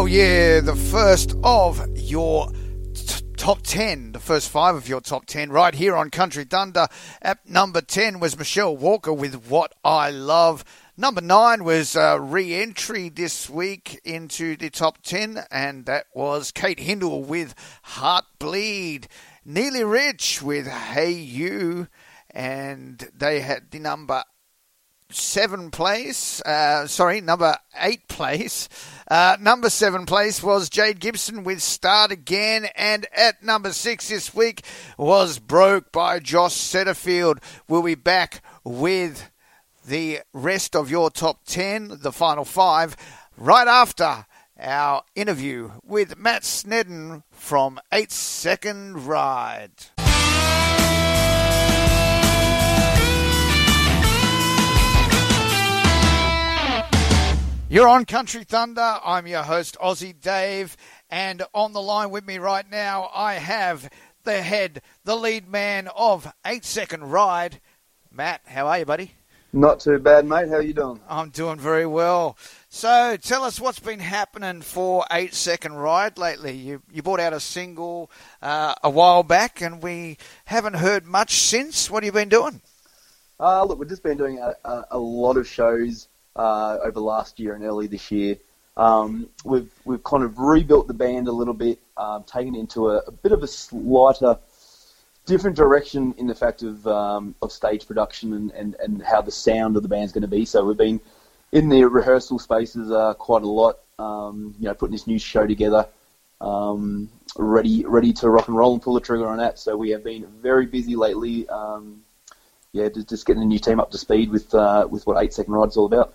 Oh, yeah, the first of your t- top 10, the first five of your top 10, right here on Country Thunder. At number 10 was Michelle Walker with What I Love. Number 9 was uh, re entry this week into the top 10, and that was Kate Hindle with Heartbleed. Nearly Rich with Hey You, and they had the number seven place. Uh, sorry, number eight place. Uh, number seven place was Jade Gibson with Start Again, and at number six this week was Broke by Josh Setterfield. We'll be back with the rest of your top ten, the final five, right after our interview with Matt Sneddon from Eight Second Ride. You're on Country Thunder. I'm your host, Aussie Dave, and on the line with me right now, I have the head, the lead man of Eight Second Ride. Matt, how are you, buddy? Not too bad, mate. How are you doing? I'm doing very well. So, tell us what's been happening for Eight Second Ride lately. You you brought out a single uh, a while back, and we haven't heard much since. What have you been doing? Uh, look, we've just been doing a, a, a lot of shows uh, over last year and early this year. Um, we've we've kind of rebuilt the band a little bit, um, taken into a, a bit of a slighter, different direction in the fact of um, of stage production and, and, and how the sound of the band's going to be. So we've been in the rehearsal spaces uh, quite a lot. Um, you know, putting this new show together, um, ready ready to rock and roll and pull the trigger on that. So we have been very busy lately. Um, yeah, just, just getting the new team up to speed with uh, with what Eight Second Ride's all about.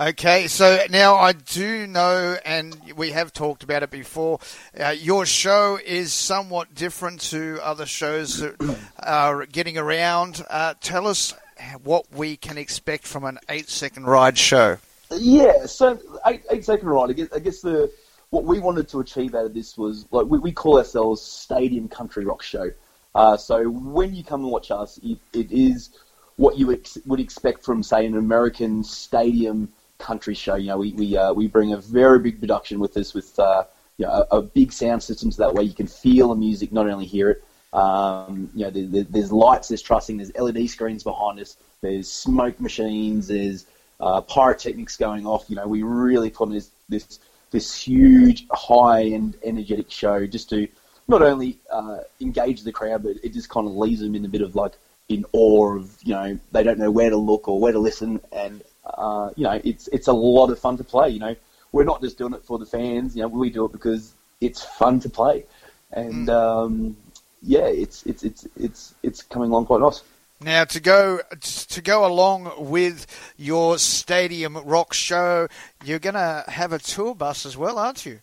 Okay, so now I do know, and we have talked about it before. Uh, your show is somewhat different to other shows that are getting around. Uh, tell us what we can expect from an eight-second ride show. Yeah, so eight, eight second ride. I guess, I guess the what we wanted to achieve out of this was like we, we call ourselves Stadium Country Rock Show. Uh, so when you come and watch us, it, it is what you ex- would expect from say an American stadium country show. You know, we we uh, we bring a very big production with us with uh, you know, a, a big sound system, so that way you can feel the music, not only hear it. Um, you know, there, there, there's lights, there's trussing, there's LED screens behind us, there's smoke machines, there's uh, pyrotechnics going off. You know, we really put on this this this huge, high and energetic show just to not only uh, engage the crowd, but it just kind of leaves them in a bit of like in awe of you know they don't know where to look or where to listen, and uh, you know it's it's a lot of fun to play. You know, we're not just doing it for the fans. You know, we do it because it's fun to play, and um, yeah, it's it's it's it's it's coming along quite nice. Now to go to go along with your stadium rock show, you're going to have a tour bus as well, aren't you?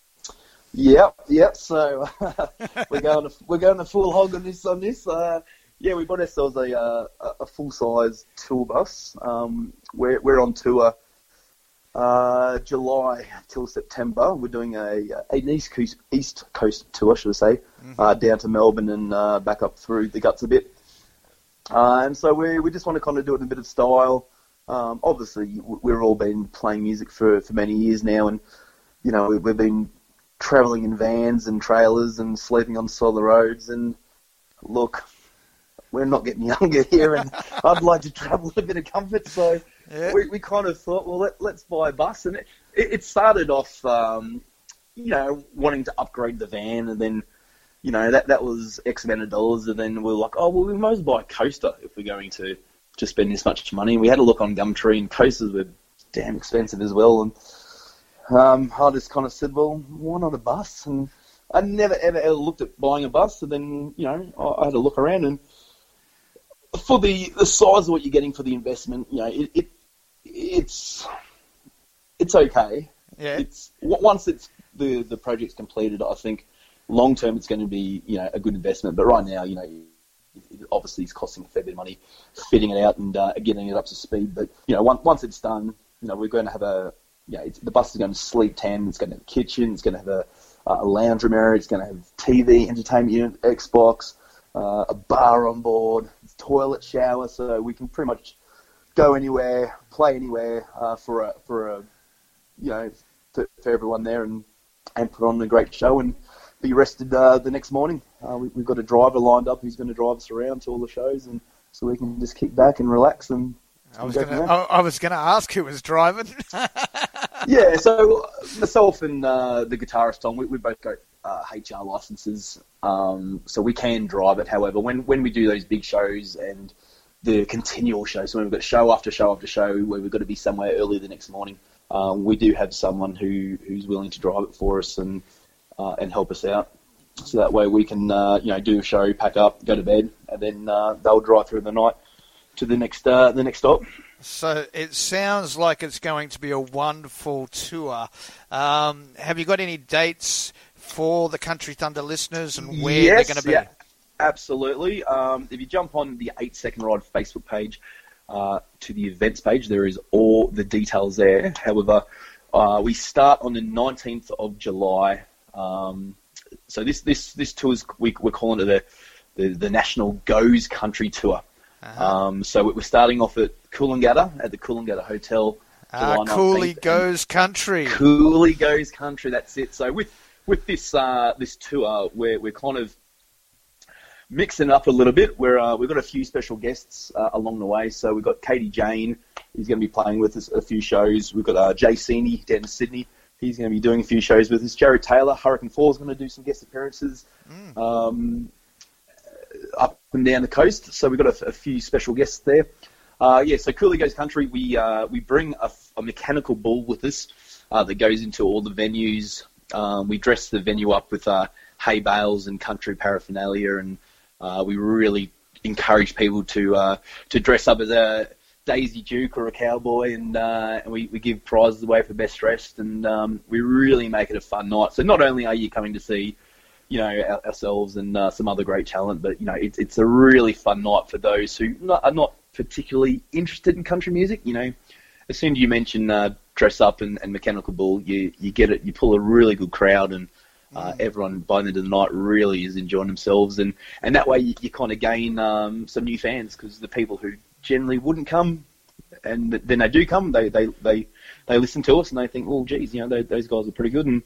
Yep, yep. So we're going to, we're going to full hog on this on this. Uh, yeah, we bought ourselves a uh, a full size tour bus. Um, we're we're on tour uh, July till September. We're doing a an east coast east coast tour, should I say, uh, down to Melbourne and uh, back up through the guts a bit. Uh, and so we we just want to kind of do it in a bit of style. Um, obviously, we've all been playing music for, for many years now, and you know we, we've been travelling in vans and trailers and sleeping on the side of the roads. And look, we're not getting younger here, and I'd like to travel with a bit of comfort. So we, we kind of thought, well, let, let's buy a bus, and it, it started off, um, you know, wanting to upgrade the van, and then. You know that that was X amount of dollars, and then we were like, oh well, we might as well buy a coaster if we're going to to spend this much money. And we had a look on Gumtree, and coasters were damn expensive as well. And um, I just kind of said, well, why not a bus? And I never ever ever looked at buying a bus. So then, you know, I, I had a look around, and for the the size of what you're getting for the investment, you know, it, it it's it's okay. Yeah. It's once it's the the project's completed, I think long term it's going to be you know a good investment. But right now, you know, it obviously it's costing a fair bit of money fitting it out and uh, getting it up to speed. But you know, once once it's done, you know, we're going to have a you know, it's, the bus is going to sleep ten. It's going to have a kitchen. It's going to have a, a lounge room area. It's going to have TV, entertainment unit, Xbox, uh, a bar on board, toilet, shower, so we can pretty much go anywhere, play anywhere uh, for a for a you know for, for everyone there and and put on a great show and be rested uh, the next morning. Uh, we, we've got a driver lined up who's going to drive us around to all the shows, and so we can just kick back and relax and. I was going to. I was going to ask who was driving. yeah, so myself and uh, the guitarist Tom, we, we both got uh, HR licenses, um, so we can drive it. However, when when we do those big shows and the continual shows, so when we've got show after show after show, where we've got to be somewhere early the next morning, um, we do have someone who who's willing to drive it for us and uh, and help us out. So that way we can uh, you know do a show, pack up, go to bed, and then uh, they'll drive through the night to the next uh, the next stop. so it sounds like it's going to be a wonderful tour. Um, have you got any dates for the Country Thunder listeners and where yes, they're going to be? Yeah, absolutely. Um, if you jump on the Eight Second Ride Facebook page uh, to the events page, there is all the details there. However, uh, we start on the 19th of July. Um, so this this this tour is we, we're calling it the, the the National Goes Country Tour. Um, so we're starting off at Coolangatta at the Coolangatta Hotel. Ah, July Cooley 19th, and- goes country. Cooley goes country. That's it. So with with this uh, this tour, we're we're kind of mixing up a little bit. We're uh, we've got a few special guests uh, along the way. So we've got Katie Jane. He's going to be playing with us a few shows. We've got uh, Jay Seeney down in Sydney. He's going to be doing a few shows with us. Jared Taylor, Hurricane Four, is going to do some guest appearances. Um, up and down the coast. So we've got a, a few special guests there. Uh, yeah, so Cooley Goes Country, we uh, we bring a, a mechanical bull with us uh, that goes into all the venues. Um, we dress the venue up with uh, hay bales and country paraphernalia, and uh, we really encourage people to uh, to dress up as a Daisy Duke or a cowboy, and, uh, and we, we give prizes away for best dressed, and um, we really make it a fun night. So not only are you coming to see you know, our- ourselves and uh, some other great talent. But you know, it's it's a really fun night for those who not, are not particularly interested in country music. You know, as soon as you mention uh, dress up and, and mechanical bull, you you get it. You pull a really good crowd, and uh, everyone by the end of the night really is enjoying themselves. And and that way you, you kind of gain um, some new fans because the people who generally wouldn't come. And then they do come. They they, they they listen to us and they think, well, geez, you know, those, those guys are pretty good, and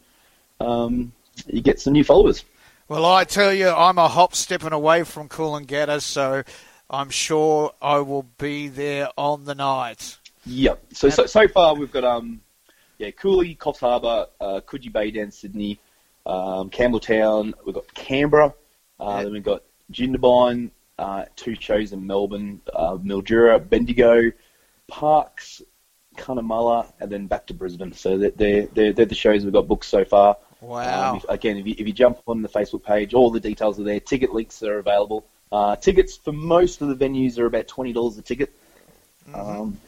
um, you get some new followers. Well, I tell you, I'm a hop stepping away from Cool and Coolangatta, so I'm sure I will be there on the night. Yep. So so, so far we've got um yeah Cooley, Coffs Harbour, uh, Coogee Bay down Sydney, um, Campbelltown. We've got Canberra. Uh, Then we've got Jindabyne. Uh, two shows in Melbourne, uh, Mildura, Bendigo, Parkes, Cunnamulla, and then back to Brisbane. So they're, they're, they're, they're the shows we've got booked so far. Wow. Um, if- again, if you, if you jump on the Facebook page, all the details are there. Ticket links are available. Uh, tickets for most of the venues are about twenty dollars a ticket, um,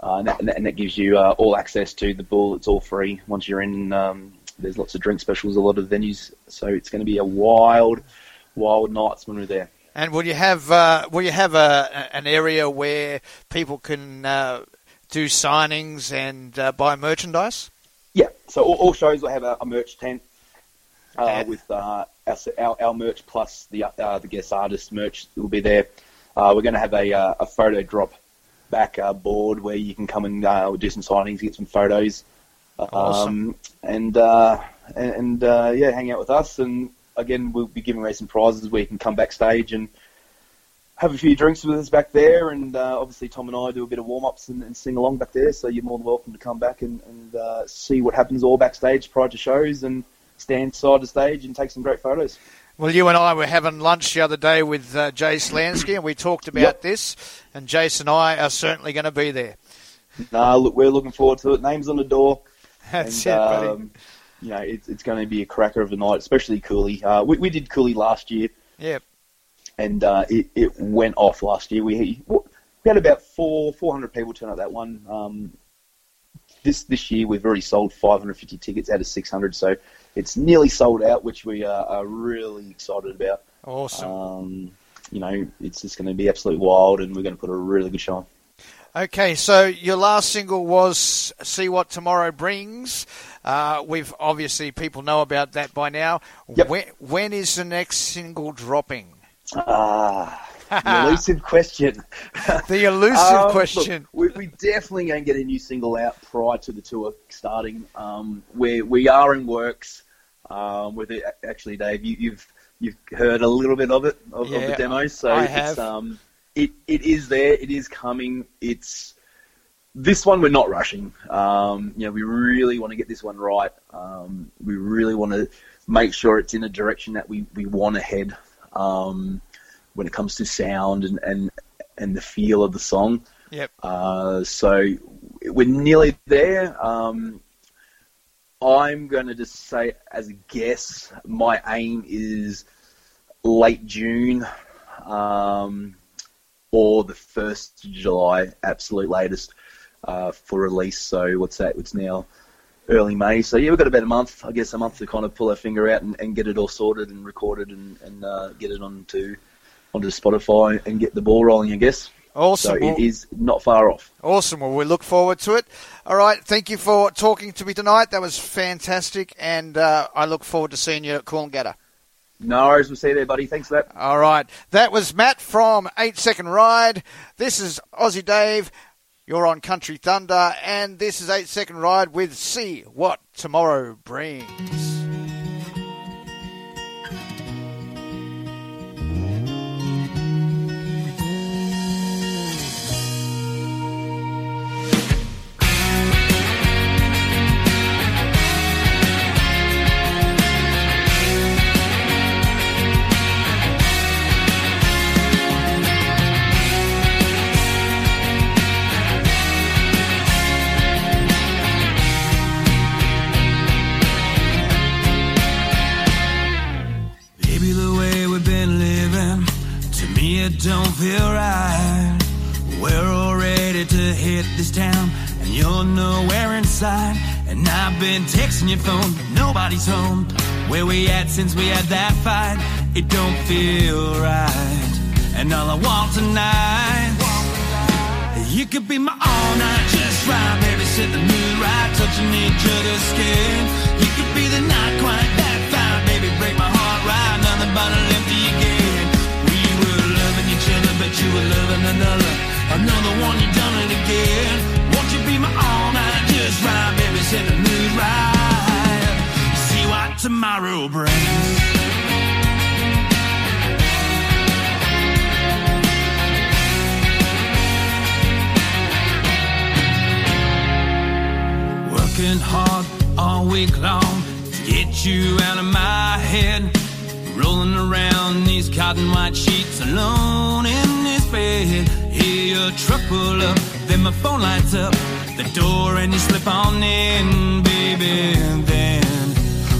uh, and, that, and that- gives you uh, all access to the bull. It's all free once you're in. Um, there's lots of drink specials, a lot of venues, so it's going to be a wild, wild nights when we're there. And will you have uh, will you have a, an area where people can uh, do signings and uh, buy merchandise? Yeah, so all, all shows will have a, a merch tent uh, with uh, our, our, our merch plus the uh, the guest artist merch will be there. Uh, we're going to have a, a photo drop back uh, board where you can come and uh, do some signings, get some photos, Awesome. um, and uh, and, and uh, yeah, hang out with us. And again, we'll be giving away some prizes where you can come backstage and have a few drinks with us back there, and uh, obviously Tom and I do a bit of warm ups and, and sing along back there. So you're more than welcome to come back and, and uh, see what happens all backstage prior to shows, and stand side to stage and take some great photos. Well, you and I were having lunch the other day with uh, Jace Lansky, and we talked about Yep. this. And Jace and I are certainly going to be there. No, look, we're looking forward to it. Names on the door. That's and, it, buddy. um, You know, it's, it's going to be a cracker of a night, especially Cooley. Uh, we, we did Cooley last year, Yep. and uh, it, it went off last year. We we had about four 400 people turn up that one. Um, this this year we've already sold 550 tickets out of 600, so it's nearly sold out, which we are, are really excited about. Awesome. Um, you know, it's just going to be absolutely wild, and we're going to put a really good show on. Okay, so your last single was "See What Tomorrow Brings." Uh, we've obviously people know about that by now. When, when is the next single dropping? Ah, the elusive question. The elusive Um, look, question. we, we definitely going to get a new single out prior to the tour starting. Um, we are in works um, with it. Actually, Dave, you, you've you've heard a little bit of it of, of the demo, so I it's have. um it it is there. It is coming. It's this one we're not rushing. Um, you know, we really want to get this one right. Um, we really want to make sure it's in a direction that we, we want to head um, when it comes to sound and, and, and the feel of the song. Yep. Uh, so we're nearly there. Um, I'm going to just say, as a guess, my aim is late June um, or the 1st of July, absolute latest, uh, for release. So what's that? It's now early May. So yeah, we've got about a month, I guess, a month to kind of pull our finger out and, and get it all sorted and recorded and, and uh, get it onto onto Spotify and get the ball rolling, I guess. Awesome. So Well- it is not far off. Awesome. Well, we look forward to it. All right. Thank you for talking to me tonight. That was fantastic, and uh, I look forward to seeing you at Coolangatta. No worries. We'll see you there, buddy. Thanks for that. All right. That was Matt from Eight Second Ride. This is Aussie Dave. You're on Country Thunder, and this is Eight Second Ride with See What Tomorrow Brings. Don't feel right. We're all ready to hit this town, and you're nowhere inside. And I've been texting your phone, but nobody's home. Where we at since we had that fight? It don't feel right. And all I want tonight, you could be my all night just right, baby. Set the mood right, touching each other's skin. You could be the not quite that fine, baby. Break my heart right, nothing but a you were loving another, another one you done it again. Won't you be my all night just right, baby? Set the mood right. See what tomorrow brings. Working hard all week long to get you out of my head. Rolling around these cotton white sheets alone in this bed. Hear your truck pull up, then my phone lights up the door and you slip on in, baby. And then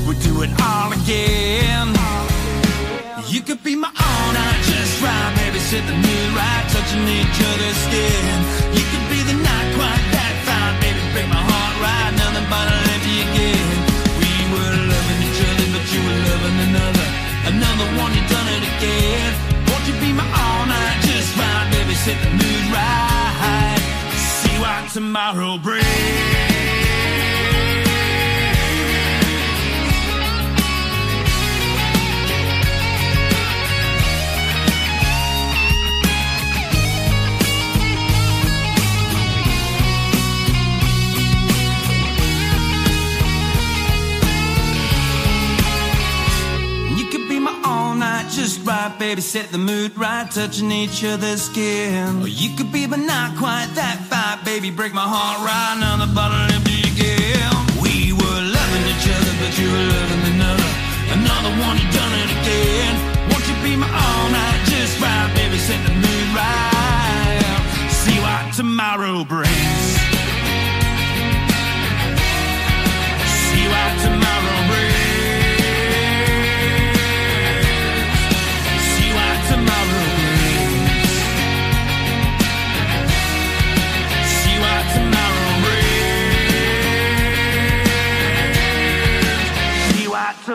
we do it all again. You could be my all night just right, baby. Set the mood right, touching each other's skin. The mood right. See what tomorrow brings. Baby. Set the mood right, touching each other's skin. Or you could be but not quite that fine, baby. Break my heart right, another bottle empty again. We were loving each other, but you were loving another. Another one, you done it again. Won't you be my all night just right, baby? Set the mood right. See what tomorrow brings. See what tomorrow brings.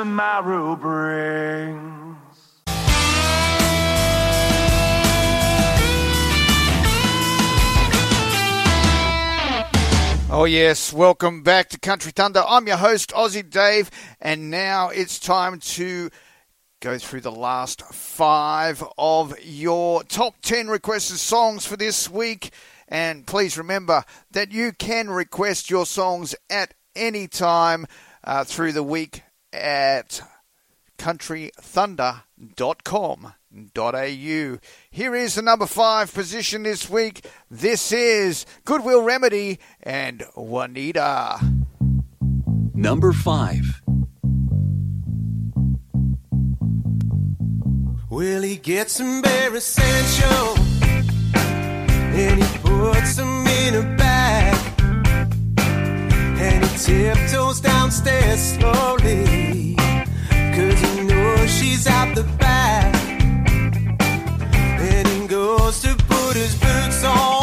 Tomorrow brings. Oh, yes. Welcome back to Country Thunder. I'm your host, Aussie Dave, and now it's time to go through the last five of your top 10 requested songs for this week. And please remember that you can request your songs at any time uh, through the week at countrythunder.com.au. Here is the number five position this week. This is Goodwill Remedy and Juanita. Number 5. Well, he gets some bare essential and he puts them in a bag and he tiptoes downstairs slowly. Cause he knows she's out the back. And he goes to put his boots on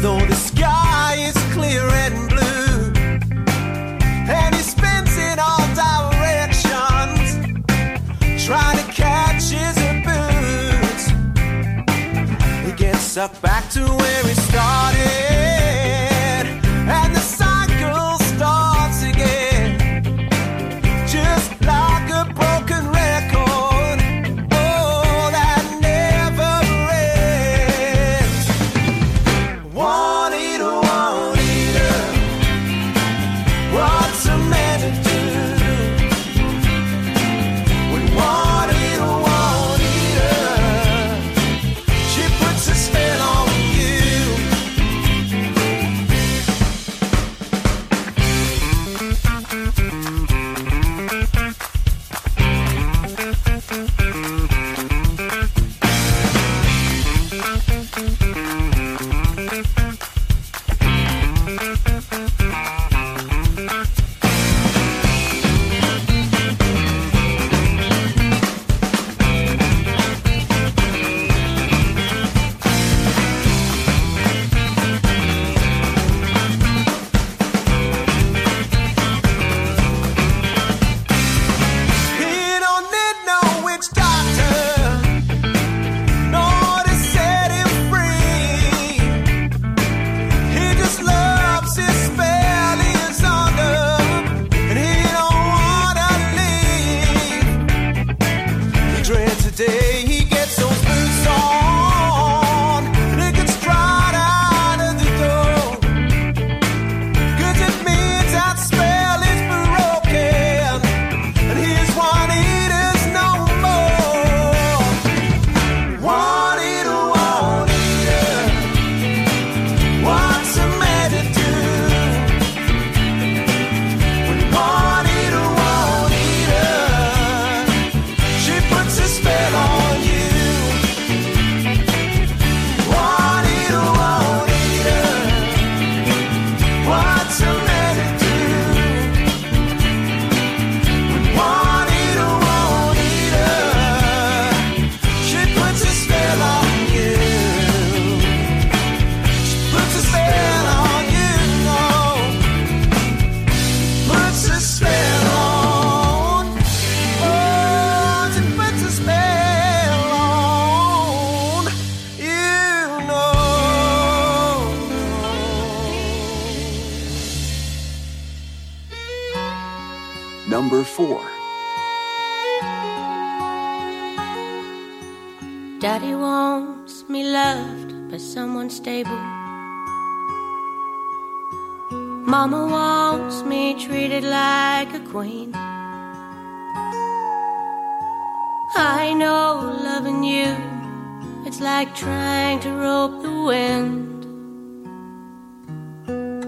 though the sky is clear and blue and he spins in all directions, trying to catch his boots. He gets sucked back to where he started,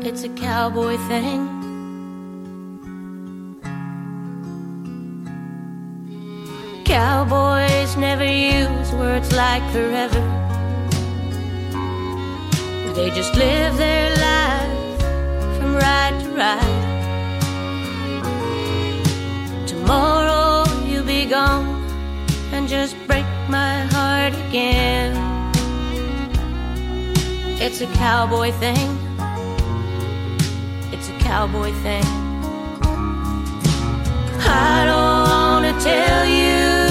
It's a cowboy thing. Cowboys never use words like forever. They just live their life from ride to ride. Tomorrow you'll be gone and just break my heart again. It's a cowboy thing. Cowboy thing. I don't wanna tell you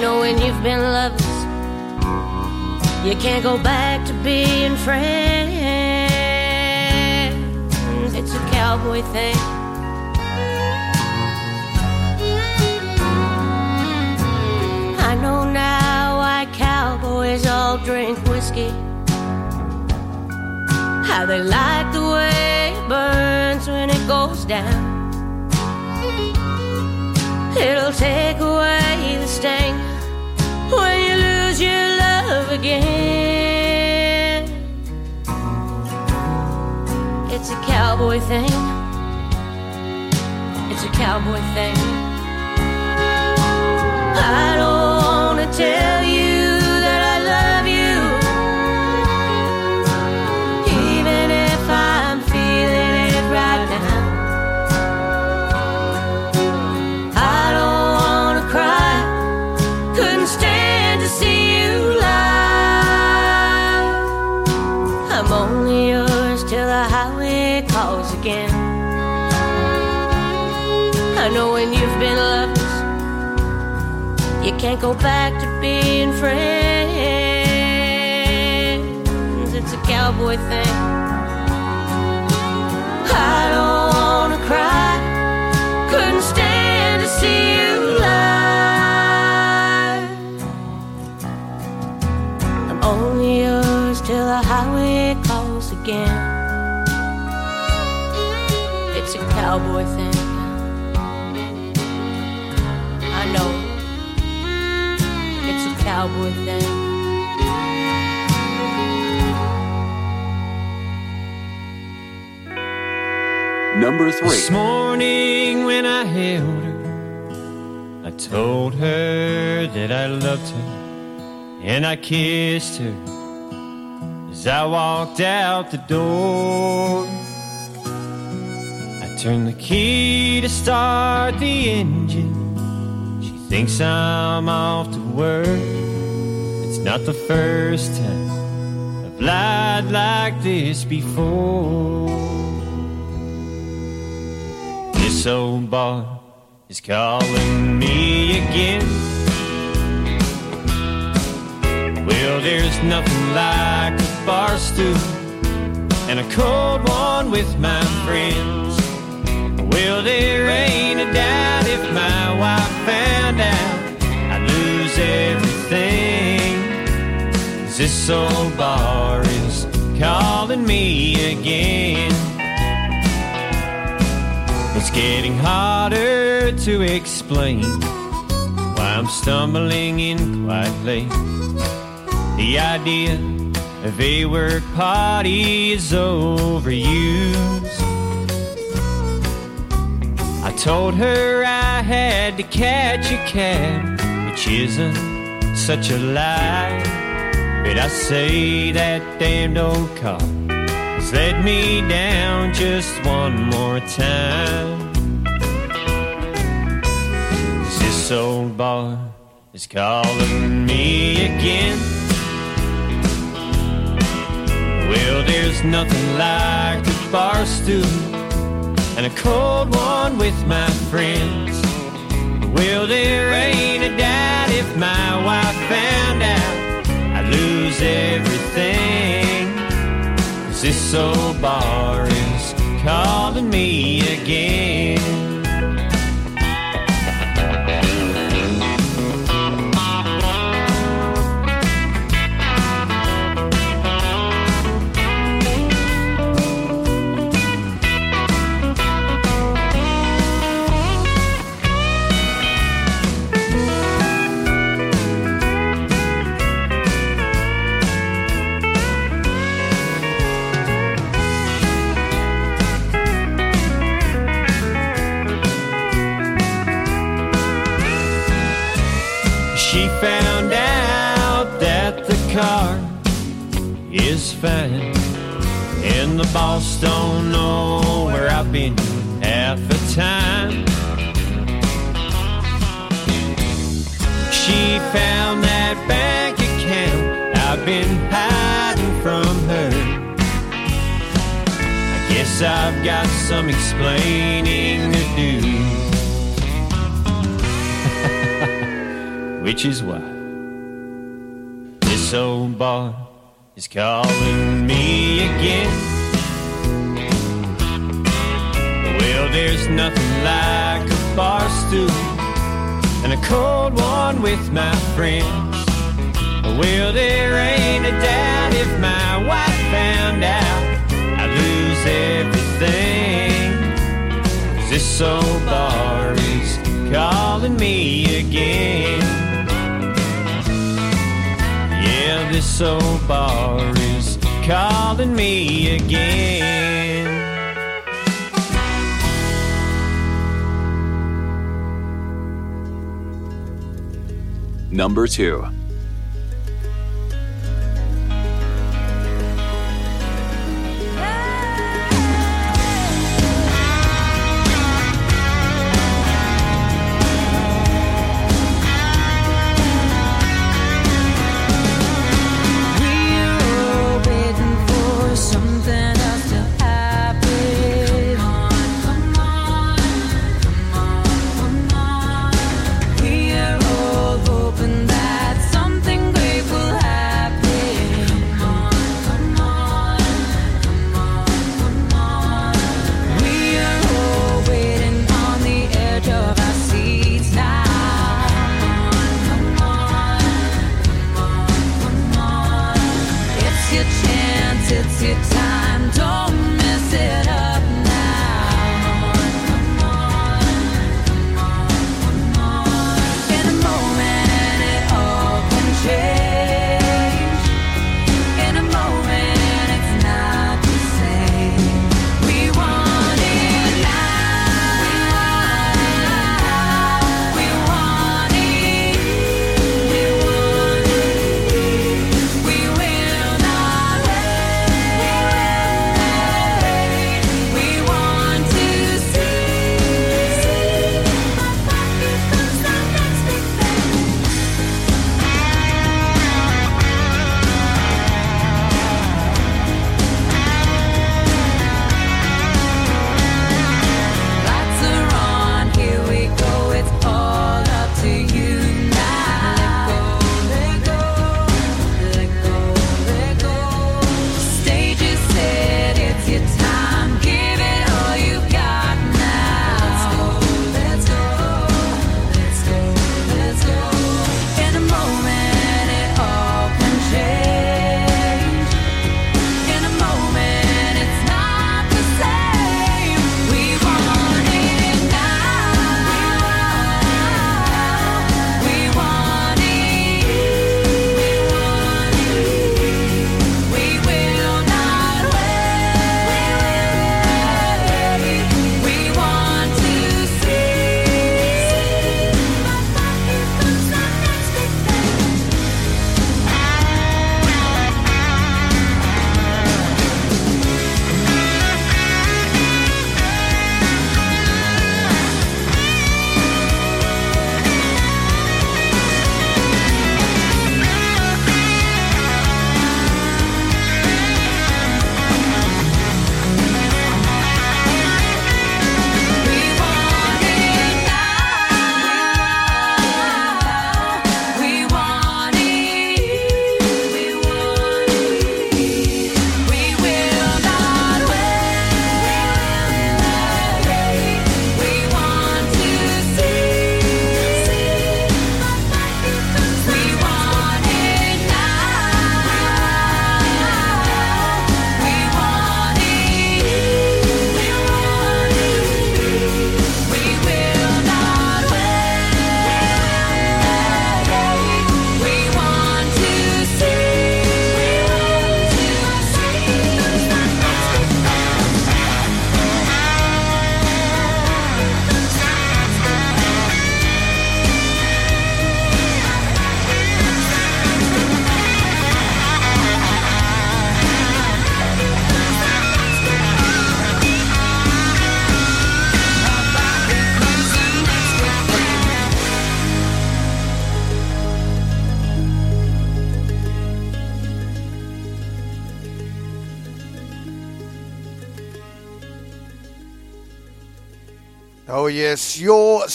know when you've been lovers. You can't go back to being friends. It's a cowboy thing. I know now why cowboys all drink whiskey. How they like the way it burns when it goes down. It'll take away the sting again. It's a cowboy thing. It's a cowboy thing. I don't wanna tell can't go back to being friends. It's a cowboy thing. I don't wanna cry, couldn't stand to see you live. I'm only yours till the highway calls again. It's a cowboy thing. Cowboy thing. Number 3. This morning when I held her, I told her that I loved her, and I kissed her as I walked out the door. I turned the key to start the engine. Thinks I'm off to work. It's not the first time I've lied like this before. This old bar is calling me again. Well, there's nothing like a bar stool and a cold one with my friends. Well, there ain't a doubt if my This old bar is calling me again. It's getting harder to explain why I'm stumbling in quietly. The idea of a work party is overused. I told her I had to catch a cab, which isn't such a lie. But I say that damned old car has let me down just one more time. This old bar is calling me again. Well, there's nothing like a bar stool and a cold one with my friends. Well, there ain't a doubt if my wife found out lose everything. 'Cause this old bar is calling me again. Fine. And the boss don't know where I've been half the time. She found that bank account I've been hiding from her. I guess I've got some explaining to do. which is why this old bar is calling me again. Well, there's nothing like a bar stool and a cold one with my friends. Well, there ain't a doubt if my wife found out I'd lose everything. this old bar is calling me again. Old bar is calling me again. Number 2.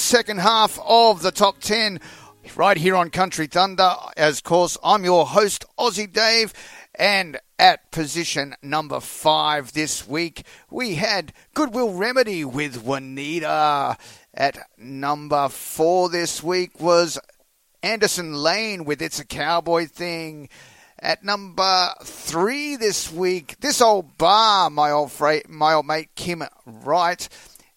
Second half of the top 10 right here on Country Thunder. As course, I'm your host, Aussie Dave, and at position number five this week, we had Goodwill Remedy with Juanita. At number four this week was Anderson Lane with It's a Cowboy Thing. At number three this week, this old bar, my old fra- my old mate Kim Wright.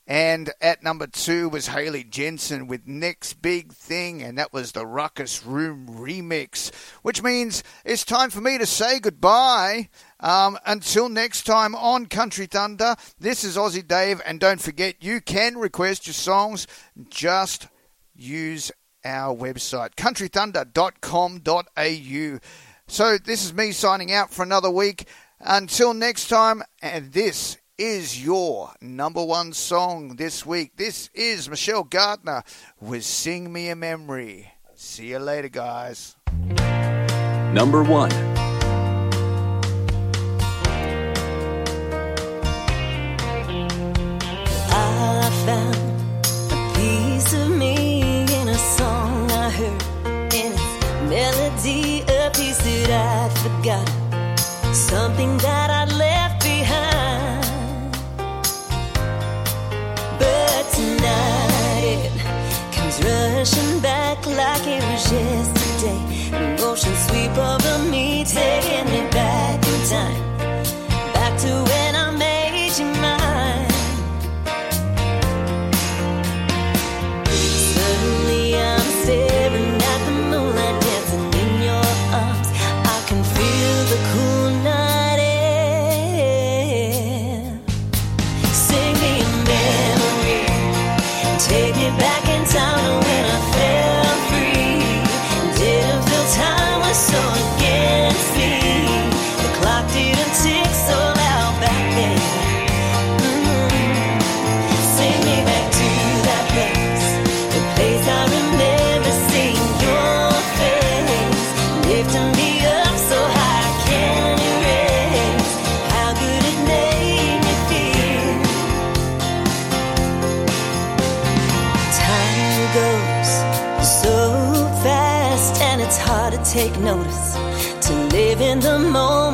And at number two was Hayley Jensen with Next Big Thing, and that was the Ruckus Room remix, which means it's time for me to say goodbye. Um, until next time on Country Thunder, this is Aussie Dave, and don't forget you can request your songs. Just use our website, countrythunder.com.au. So this is me signing out for another week. Until next time, and this is your number one song this week. This is Michelle Gardner with Sing Me a Memory. See you later, guys. Number one. I found a piece of me in a song I heard. In its melody, a piece that I'd forgotten. Something that I'd left comes rushing back like it was yesterday. Emotion sweep over me, taking the moment,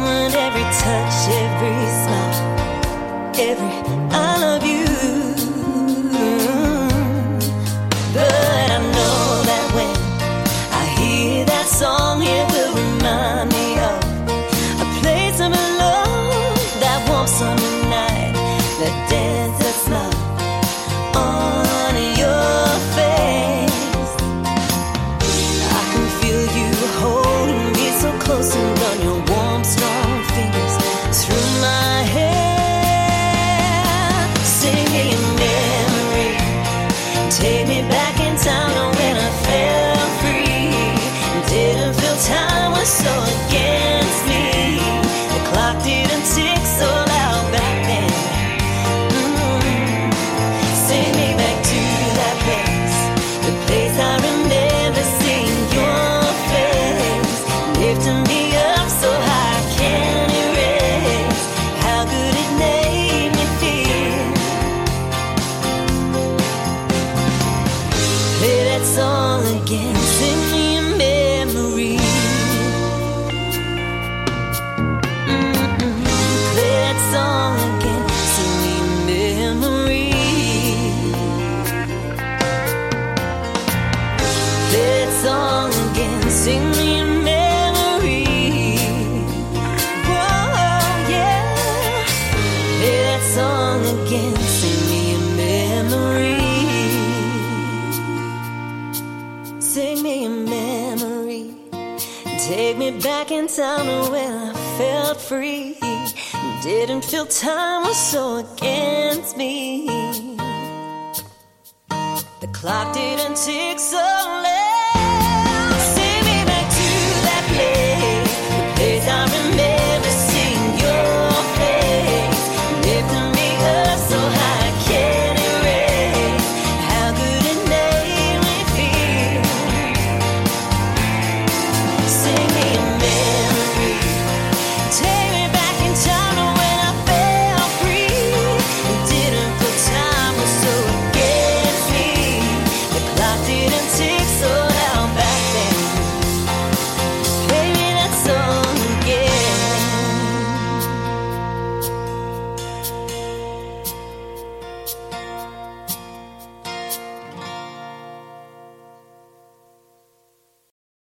Didn't time was so against me. The clock didn't tick.